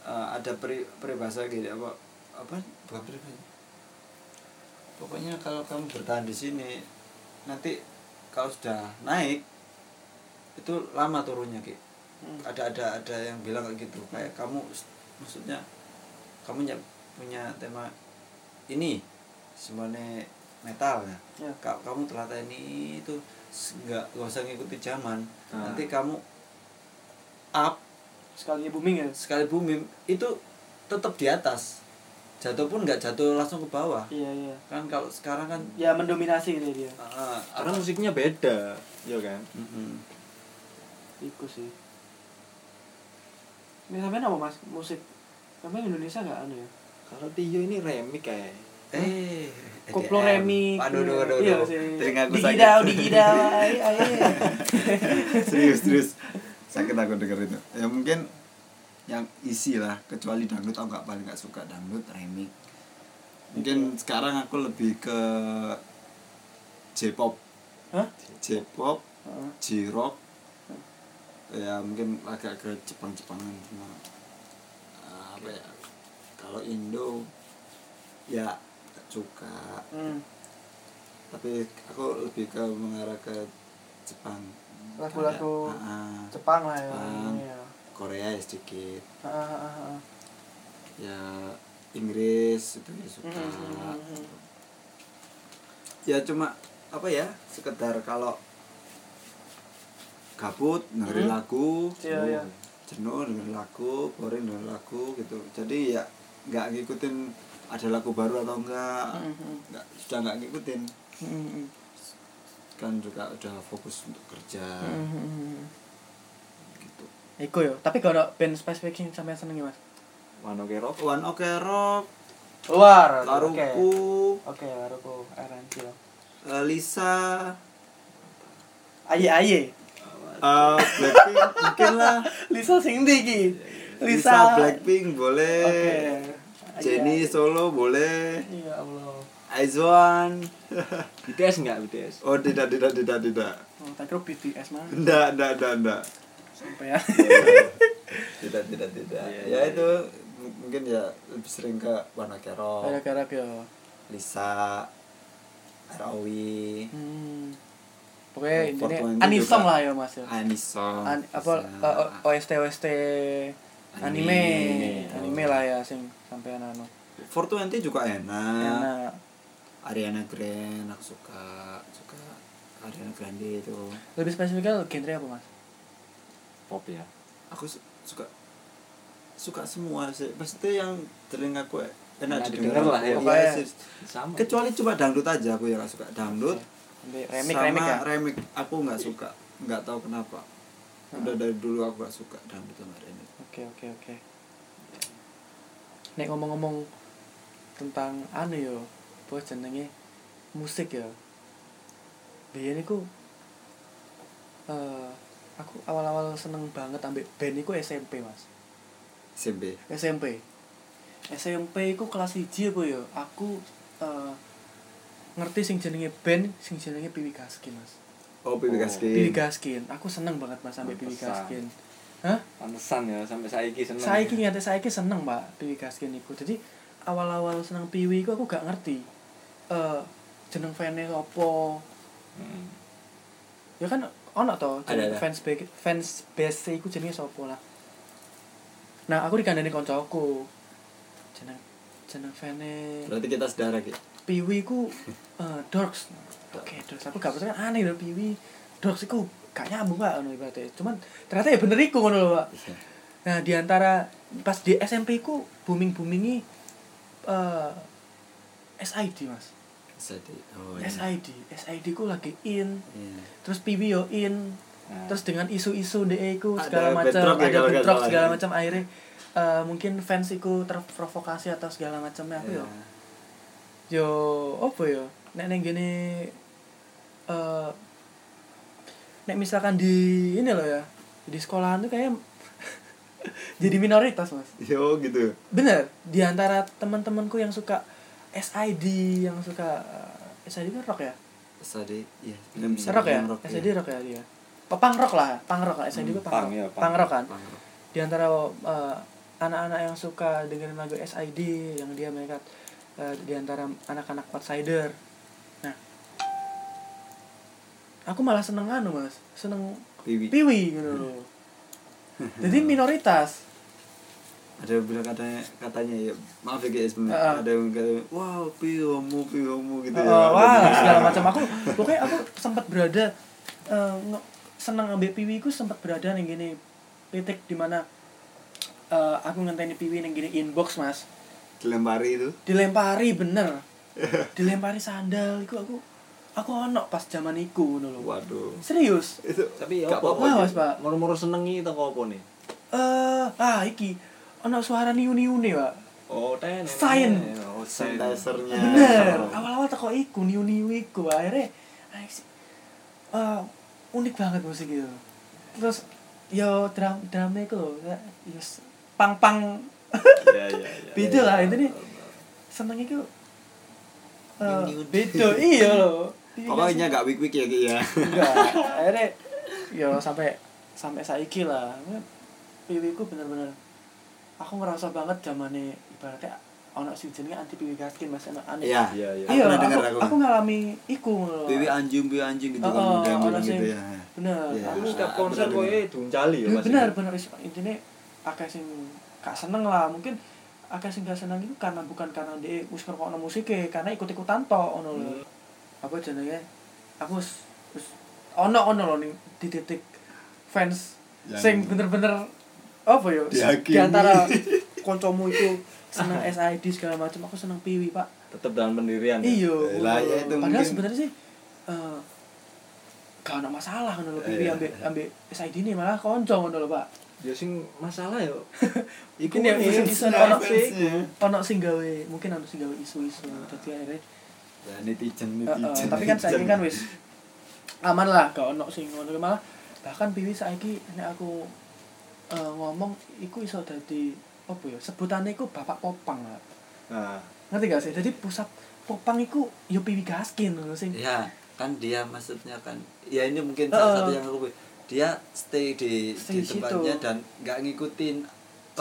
C: eh, ada peri peribahasa gitu apa apa bukan peribahasa pokoknya kalau kamu bertahan di sini nanti kalau sudah naik itu lama turunnya ki
A: Hmm.
C: ada ada ada yang bilang kayak gitu kayak kamu maksudnya kamu punya punya tema ini semuanya metal ya
A: Ya.
C: Ka- kamu ternyata ini itu nggak nggak usah ngikuti zaman
B: Ah.
C: nanti kamu up
A: Sekali booming ya.
C: sekali booming itu tetap di atas jatuh pun nggak jatuh langsung ke bawah
A: Iya, iya.
C: kan kalau sekarang kan
A: Ya mendominasi gitu dia.
C: ah,
B: karena musiknya beda ya kan
C: Mm-mm.
A: Iku sih. Ini sampean apa Mas? Musik. Sampean Indonesia enggak anu ya?
B: Kalau Tio ini remix kayak
C: eh
A: Koplo. Remi.
C: aduh aduh aduh,
A: Iya
C: aduh.
A: sih.
C: telingaku sakit
A: Digidau, digidau.
C: Serius serius sakit aku denger itu ya mungkin yang isi lah kecuali dangdut aku nggak paling nggak suka dangdut remix mungkin sekarang aku lebih ke J-pop
A: Hah?
C: J-pop. J-rock ya mungkin agak ke Jepang-Jepangan cuma eh, apa ya kalau Indo ya suka
A: Hmm.
C: tapi aku lebih ke mengarah ke Jepang
A: Lagu-lagu
C: ah.
A: Jepang lah ya.
C: Jepang.
A: Iya.
C: Korea ya sedikit
A: ah.
C: ya Inggris itu ya suka
A: Hmm, hmm, hmm, hmm.
C: ya cuma apa ya sekedar kalau gabut dengerin
A: Hmm.
C: lagu
A: Iya, iya.
C: jenuh dengerin lagu boring dengerin lagu gitu jadi ya nggak ngikutin ada lagu baru atau enggak
A: Hmm, hmm.
C: nggak sudah nggak ngikutin
A: Hmm, hmm.
C: kan juga udah fokus untuk kerja
A: Hmm, hmm, hmm.
C: gitu
A: Iku yo, tapi kalau band spesifik sing sampean senengi Mas.
B: Wano Kerok
C: One Ok Rock
A: Luar.
C: Laruku
A: Oke, Laruku RNC lah.
C: eh, Lisa
A: Aye aye.
C: eh, Blackpink mungkin lah
A: Lisa sing iki?
C: Lisa,
A: Lisa
C: Blackpink boleh
A: Oke.
C: Jennie Solo boleh
A: Ya Allah.
C: Aizwan
B: BTS enggak BTS
C: oh tidak tidak tidak tidak
A: Oh, tak kira BTS mah.
C: tidak tidak tidak tidak
A: Sampai ya.
C: tidak tidak tidak
B: Iya,
C: ya
B: iya,
C: itu mungkin ya lebih sering ke Warna Kerok
A: Gara-gara yo.
C: Lisa Rawi
A: Hmm. Pokoknya
C: Oh,
A: ini
C: 420
A: anisong lah ya Mas ya.
C: Anisong
A: An apa
C: bisa.
A: eh, OST OST anime
B: Anime.
A: anime lah ya sing sampean anu.
C: 420 juga enak
A: Enak.
C: Ariana Grande aku suka suka Ariana Grande itu
A: Lebih spesifiknya genre apa Mas?
B: pop ya
C: aku su- suka suka semua sih pasti yang telingaku enak
B: Enak
C: didengar
B: didengar lah ya.
C: Iya
A: Pokoknya-
C: sih.
B: sama
C: kecuali cuma dangdut aja aku yang gak suka dangdut
A: Sampai remix
C: sama
A: remix ya.
C: remix aku nggak suka nggak tahu kenapa udah
A: Hmm.
C: dari dulu aku gak suka dangdut sama remix
A: Oke oke oke. Nek ngomong-ngomong tentang anu yo, apa jenenge musik ya. Biyen iku eh aku awal-awal seneng banget ambek band iku SMP, Mas.
C: SMP
A: SMP. SMP iku kelas 1 apa ya? Aku eh ngerti sing jenenge band sing jenenge Piwi Gaskin, Mas.
C: oh Pipi
B: Oh,
C: Gaskin
A: Piwi Gaskin. Aku seneng banget Mas sampai Piwi. Gaskin. Hah?
B: pantesan ya sampai saiki seneng
A: Saiki ngate saiki seneng, Pak, Piwi Gaskin iku. Jadi awal-awal seneng Piwi iku aku gak ngerti. Eh jeneng fans apa.
B: Hmm.
A: Ya kan ono to
C: Ada,
A: jeneng
C: ada.
A: fans base fans base iku jenenge sapa lah. Nah, aku dikandani koncoku. Jeneng jeneng fans
C: berarti kita saudara gitu
A: Piwi ku eh, Dorks oke Dorks aku gak percaya aneh lho Piwi Dorks iku gak nyambung pak ngono ibaratnya cuman ternyata ya bener iku ngono lho pak
C: Iya.
A: nah di antara pas di SMP ku booming boomingi eh SID mas
C: Jadi, oh, iya.
A: SID SID ku lagi in
C: Iya.
A: terus Piwi yo in
B: Nah,
A: terus dengan isu-isu DE ku
C: Ada
A: segala macam
C: bentrok ya
A: ada bentrok segala
C: ya.
A: macam akhirnya eh, mungkin fans iku terprovokasi atau segala macamnya aku
C: Iya.
A: yo yo apa yo nek neng gini eh nek misalkan di ini loh ya di sekolahan tuh kayak jadi minoritas mas
C: Yo gitu.
A: bener di antara teman-temanku yang suka SID yang suka eh, SID kan rock ya
C: Tadi, iya.
B: Hmm.
A: rock ya
C: Rock,
A: SID
C: iya.
A: rock ya dia oh, punk rock lah punk rock lah SID itu
B: Hmm,
A: punk,
B: punk,
A: rock.
B: ya, punk.
A: punk rock kan
C: Punk rock.
A: di antara eh, anak-anak yang suka dengerin lagu SID yang dia mereka eh, di antara anak-anak outsider aku malah seneng anu mas. Seneng
C: Piwi.
A: piwi gitu loh jadi minoritas.
C: Ada yang bilang katanya katanya ya maaf ya guys
A: Heeh.
C: ada yang kata wow pihomu pihomu gitu
A: Oh,
C: ya.
A: wah segala macam. Aku pokoknya aku sempat berada nge- seneng ambil piwi ku sempat berada nih gini titik di mana eh, aku ngenteni piwi nih gini inbox mas.
C: Dilempari itu.
A: dilempari bener. Dilempari sandal itu aku aku ono pas zaman iku ngono lho
C: Waduh.
A: serius
C: Itu
B: tapi
C: Gak
B: apa?
A: Mas, Pak.
B: Moro-moro senengi teko apa nih?
A: eh ah iki ono suara niu niu nih pak
B: Oh, ten.
A: Sign.
B: Oh, sign.
C: sanitizer-nya.
A: bener awal awal teko iku niu niu iku akhirnya eh, unik banget musik itu terus yo drum drumnya itu loh ya yes, pang pang
B: Iya, iya, iya.
A: beda lah itu nih seneng itu eh,
C: Niu-niu.
A: beda iya loh
C: Pokoknya gak wik-wik ya Ki ya.
A: enggak akhirnya yo sampai sampai saiki lah piwiku bener-bener aku ngerasa banget zamannya ibaratnya ono sing jenenge anti piwi gaskin mas enak aneh
C: Iya.
B: Iya, iya.
C: Aku
A: iya aku,
C: dengar
A: aku,
C: aku.
A: ngalami iku loh.
C: Piwi anjing, piwi anjing gitu
A: Oh,
C: kan
A: oh, ono
C: gitu ya.
A: bener
C: Iya.
A: aku
B: Aku setiap konser kowe duncali ya, Mas.
A: bener bener is- intinya akeh sing gak seneng lah mungkin akeh sing gak seneng itu karena bukan karena dia wis ngrungokno musike karena ikut-ikutan tok ngono lho
B: Hmm.
A: Apa jenenge aku wis wis ono ono lho ning di titik fans
C: Yang-
A: sing bener-bener apa ya di antara koncomu itu seneng SID segala macam aku seneng piwi pak
B: Tetap dalam pendirian. ya?
A: iya
C: Lah, ya itu
A: padahal
C: mungkin-
A: sebenarnya sih eh gak ada masalah ngono lho piwi
C: Iya.
A: ambek ambek SID ini malah konco ngono lho pak
B: Ya sing masalah yo.
A: Iku ya
C: nih,
A: isu-isu
C: nah,
A: ono
C: fansnya.
A: ono sing gawe mungkin ono sing gawe isu-isu dadi akhirnya
C: Ya netizen netizen.
A: tapi kan saiki kan wis aman lah gak ono sing ngono malah bahkan piwi saiki nek aku eh, ngomong iku iso dadi apa ya sebutannya iku bapak popang lah.
B: Nah,
A: ngerti gak sih? Jadi pusat popang iku yo piwi gaskin ngono sing.
C: Ya, kan dia maksudnya kan ya ini mungkin salah satu yang aku dia stay di
A: Stay
C: di
A: di
C: tempatnya
A: situ.
C: dan nggak ngikutin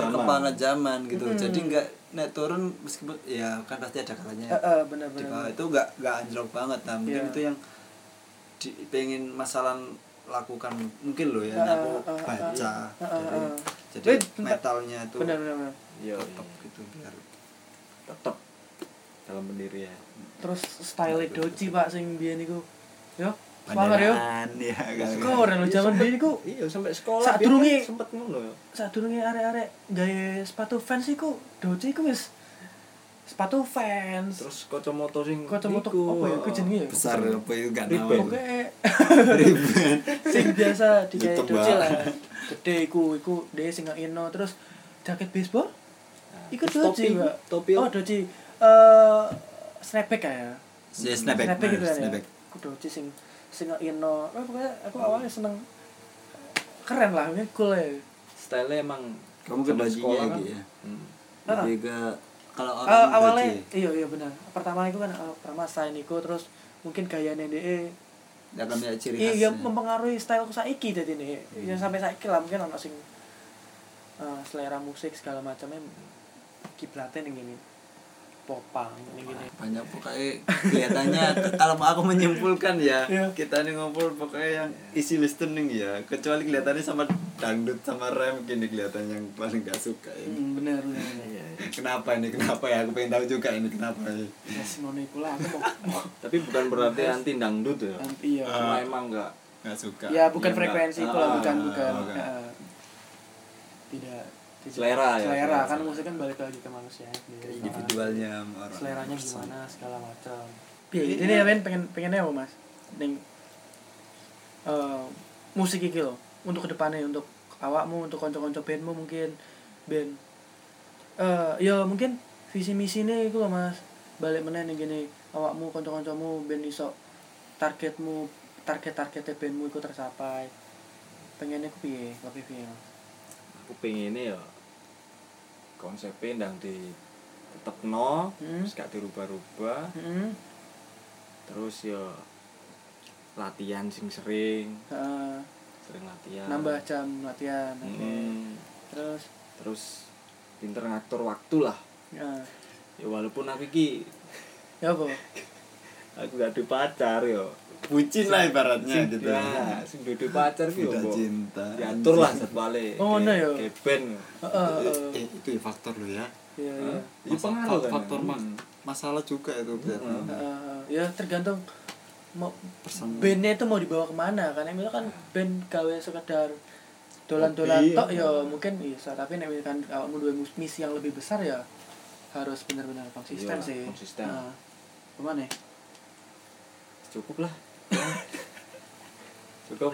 C: perkembangan zaman gitu
A: Mm-mm.
C: jadi nggak naik turun meskipun ya kan pasti ada kalanya
A: heeh
C: di
A: bener-bener
C: bawah itu nggak nggak anjlok banget nah mungkin
A: Iya.
C: itu yang di, pengen masalah lakukan mungkin loh ya
A: Heeh,
C: aku baca
A: heeh,
C: dari
A: heeh.
C: jadi
A: Wait,
C: metalnya itu
A: bener bener bener.
B: yo
C: tetap gitu biar
B: tetap dalam pendirian.
A: terus style doji pak sing biyen iku yo
C: Bandaran, ya kan
A: Keren lho zaman iku
B: Iya, sampai sekolah.
A: Saat
B: biar
A: durunge-
B: kan sempet ngono yo.
A: sadurunge arek-arek gawe sepatu fans iku doji iku wis sepatu fans
B: Terus kacamata sing
A: kacamata apa ya iku jenenge ya
C: besar apa itu nggak
B: Ribbon.
C: tahu
A: Oke, sing biasa digawe doji lah. Gede iku, iku dhewe sing ino terus jaket baseball
B: Nah,
A: iku
B: terus
A: doji,
B: topi,
A: Mbak.
B: topi
A: Oh, doji. Eh snapback ya.
C: Ya, snapback,
A: Snapback gitu ya.
C: snapback.
A: Aku doji sing sing ino. Eh, pokoknya aku awalnya seneng keren lah, ini cool ya.
B: style emang
C: Kamu ke gitu
B: kan.
C: ya?
B: Hmm.
A: Ah.
C: lebih ke kalau
A: Eh,
C: orang
A: awalnya
C: doji,
A: iya iya benar. Pertama itu kan eh, pertama selain iku terus mungkin gayanya DE
C: ya kan ya ciri
A: iya
C: khasnya
A: yang mempengaruhi style aku saiki jadi nih ya sampai saiki lah mungkin ono sing eh, selera musik segala macamnya kiblatnya nih gini popang gini.
C: Banyak pokoknya kelihatannya. Kalau aku menyimpulkan ya
A: Iya.
C: kita nih ngumpul pokoknya yang isi listening ya. Kecuali kelihatannya sama dangdut sama rem gini kelihatan yang paling gak suka ya.
A: Hmm, benar benar benar.
C: kenapa ini? Kenapa ya? Aku pengen tahu juga ini kenapa ya
A: ya lah. Aku mau,
B: tapi bukan berarti anti dangdut ya?
A: Nanti ya
B: cuma emang enggak
C: nggak suka.
A: Ya bukan
B: Ya,
A: frekuensi
B: Ah,
A: bukan bukan
C: bukan.
A: Ya. tidak tidak-
B: Selera ya,
A: selera. kan
B: selera.
A: musik kan balik lagi ke manusia sendiri.
C: individualnya orang
A: seleranya gimana segala macam. Piye, ini ya Ben pengen pengennya apa mas? Ning eh, musik iki loh untuk ke depannya untuk awakmu untuk konco-konco bandmu mungkin band. Eh ya mungkin visi misi nih iku loh mas. Balik meneh ning gini awakmu konco-koncomu band iso targetmu target targetnya bandmu iku tercapai. Pengennya ku piye? Lebih piye Mas?
B: Aku pengennya ya konsepnya ndang di tetep no
A: Hmm.
B: terus gak dirubah-rubah.
A: Hmm,
B: terus ya latihan sing sering.
A: Heeh.
B: sering latihan.
A: Nambah jam latihan oke.
B: Mm,
A: terus?
B: Terus pinter ngatur waktu lah.
A: Ya.
B: Ya walaupun aku iki
A: ya apa
B: aku gak ada pacar yo.
C: Bucin lah ibaratnya
B: Sing-
C: gitu.
B: ya sing duwe pacar ki yo
C: cinta.
B: Diatur lah jadwale
A: Oh, ngono ya?
B: kayak band.
A: Heeh,
C: eh, eh, itu ya faktor lo ya.
A: Iya, iya.
B: ya pengaruh
C: fa-
B: kan
C: faktor mas
B: Hmm.
C: masalah juga itu
B: Hmm.
A: Heeh, ya tergantung mau bandnya itu mau dibawa ke mana. Kan misalkan kan band gawe sekedar dolan-dolan tok ya
B: ya.
A: mungkin bisa tapi nek misalkan awakmu duwe mus- misi yang lebih besar ya harus benar-benar konsisten
B: Iya,
A: sih.
B: konsisten.
A: nah, gimana ya?
B: cukup lah cukup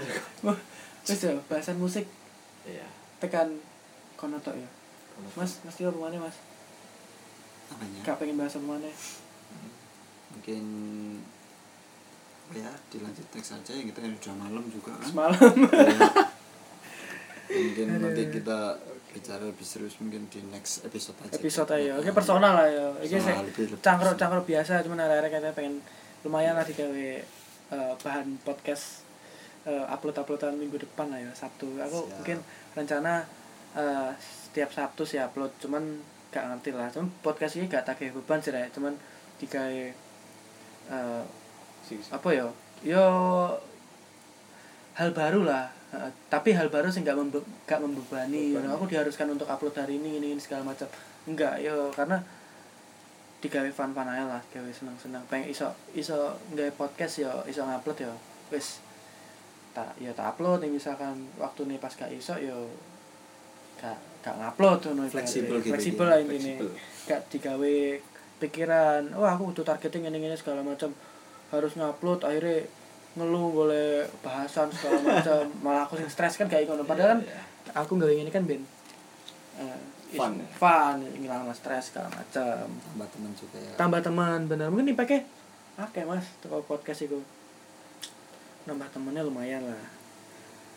A: wis ya bahasan musik.
B: Iya.
A: Tekan kono tok ya mas mas Tio ke mana mas?
C: Apanya?
A: Gak pengen bahas apa mana?
C: Mungkin apa ya dilanjut teks saja yang kita udah malam juga kan?
A: Semalam.
C: Ya. mungkin nanti kita bicara lebih serius mungkin di next episode aja.
A: Episode aja. Oke personal lah ya.
C: Lebih
A: cangkruk cangkruk biasa cuman akhirnya kita pengen lumayan lah digawe eh, bahan podcast eh, upload uploadan minggu depan lah ya sabtu. Aku
C: Siap.
A: mungkin rencana eh, setiap sabtu sih upload cuman gak ngerti lah. Cuman podcast ini gak tagih beban sih Rek. cuman digawe eh,
B: Sing-
A: apa ya? Yo hal baru lah. Eh, tapi hal baru sih nggak membe gak membebani. You know. aku diharuskan untuk upload hari ini ini, ini segala macam. Enggak yo karena digawe fun aja lah gawe senang senang pengen iso iso nggak podcast yo iso ngupload yo wis. Tak ya tak upload nih misalkan waktu nih pas gak iso yo gak gak ngupload tuh
C: Fleksibel gitu,
A: fleksibel
C: gitu.
A: lah intinya.
B: Fleksibel.
A: gak digawe pikiran wah aku butuh targeting ini ini segala macam. Harus ngupload akhirnya ngeluh boleh bahasan segala macam. Malah aku sing stres kan kayak ngono. Padahal kan
B: Iya.
A: aku nggak ini kan ben. Is-
B: Fun, ya?
A: fun ngilang stres segala macam
C: tambah teman juga ya.
A: Tambah teman bener. Mungkin dipakai oke mas toko podcast itu. Nambah temennya lumayan lah.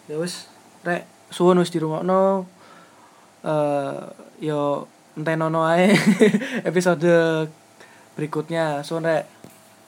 A: Ya wis. Rek suwun wis dirungokno. Eh yo entenono ae. Episode berikutnya. Suwun rek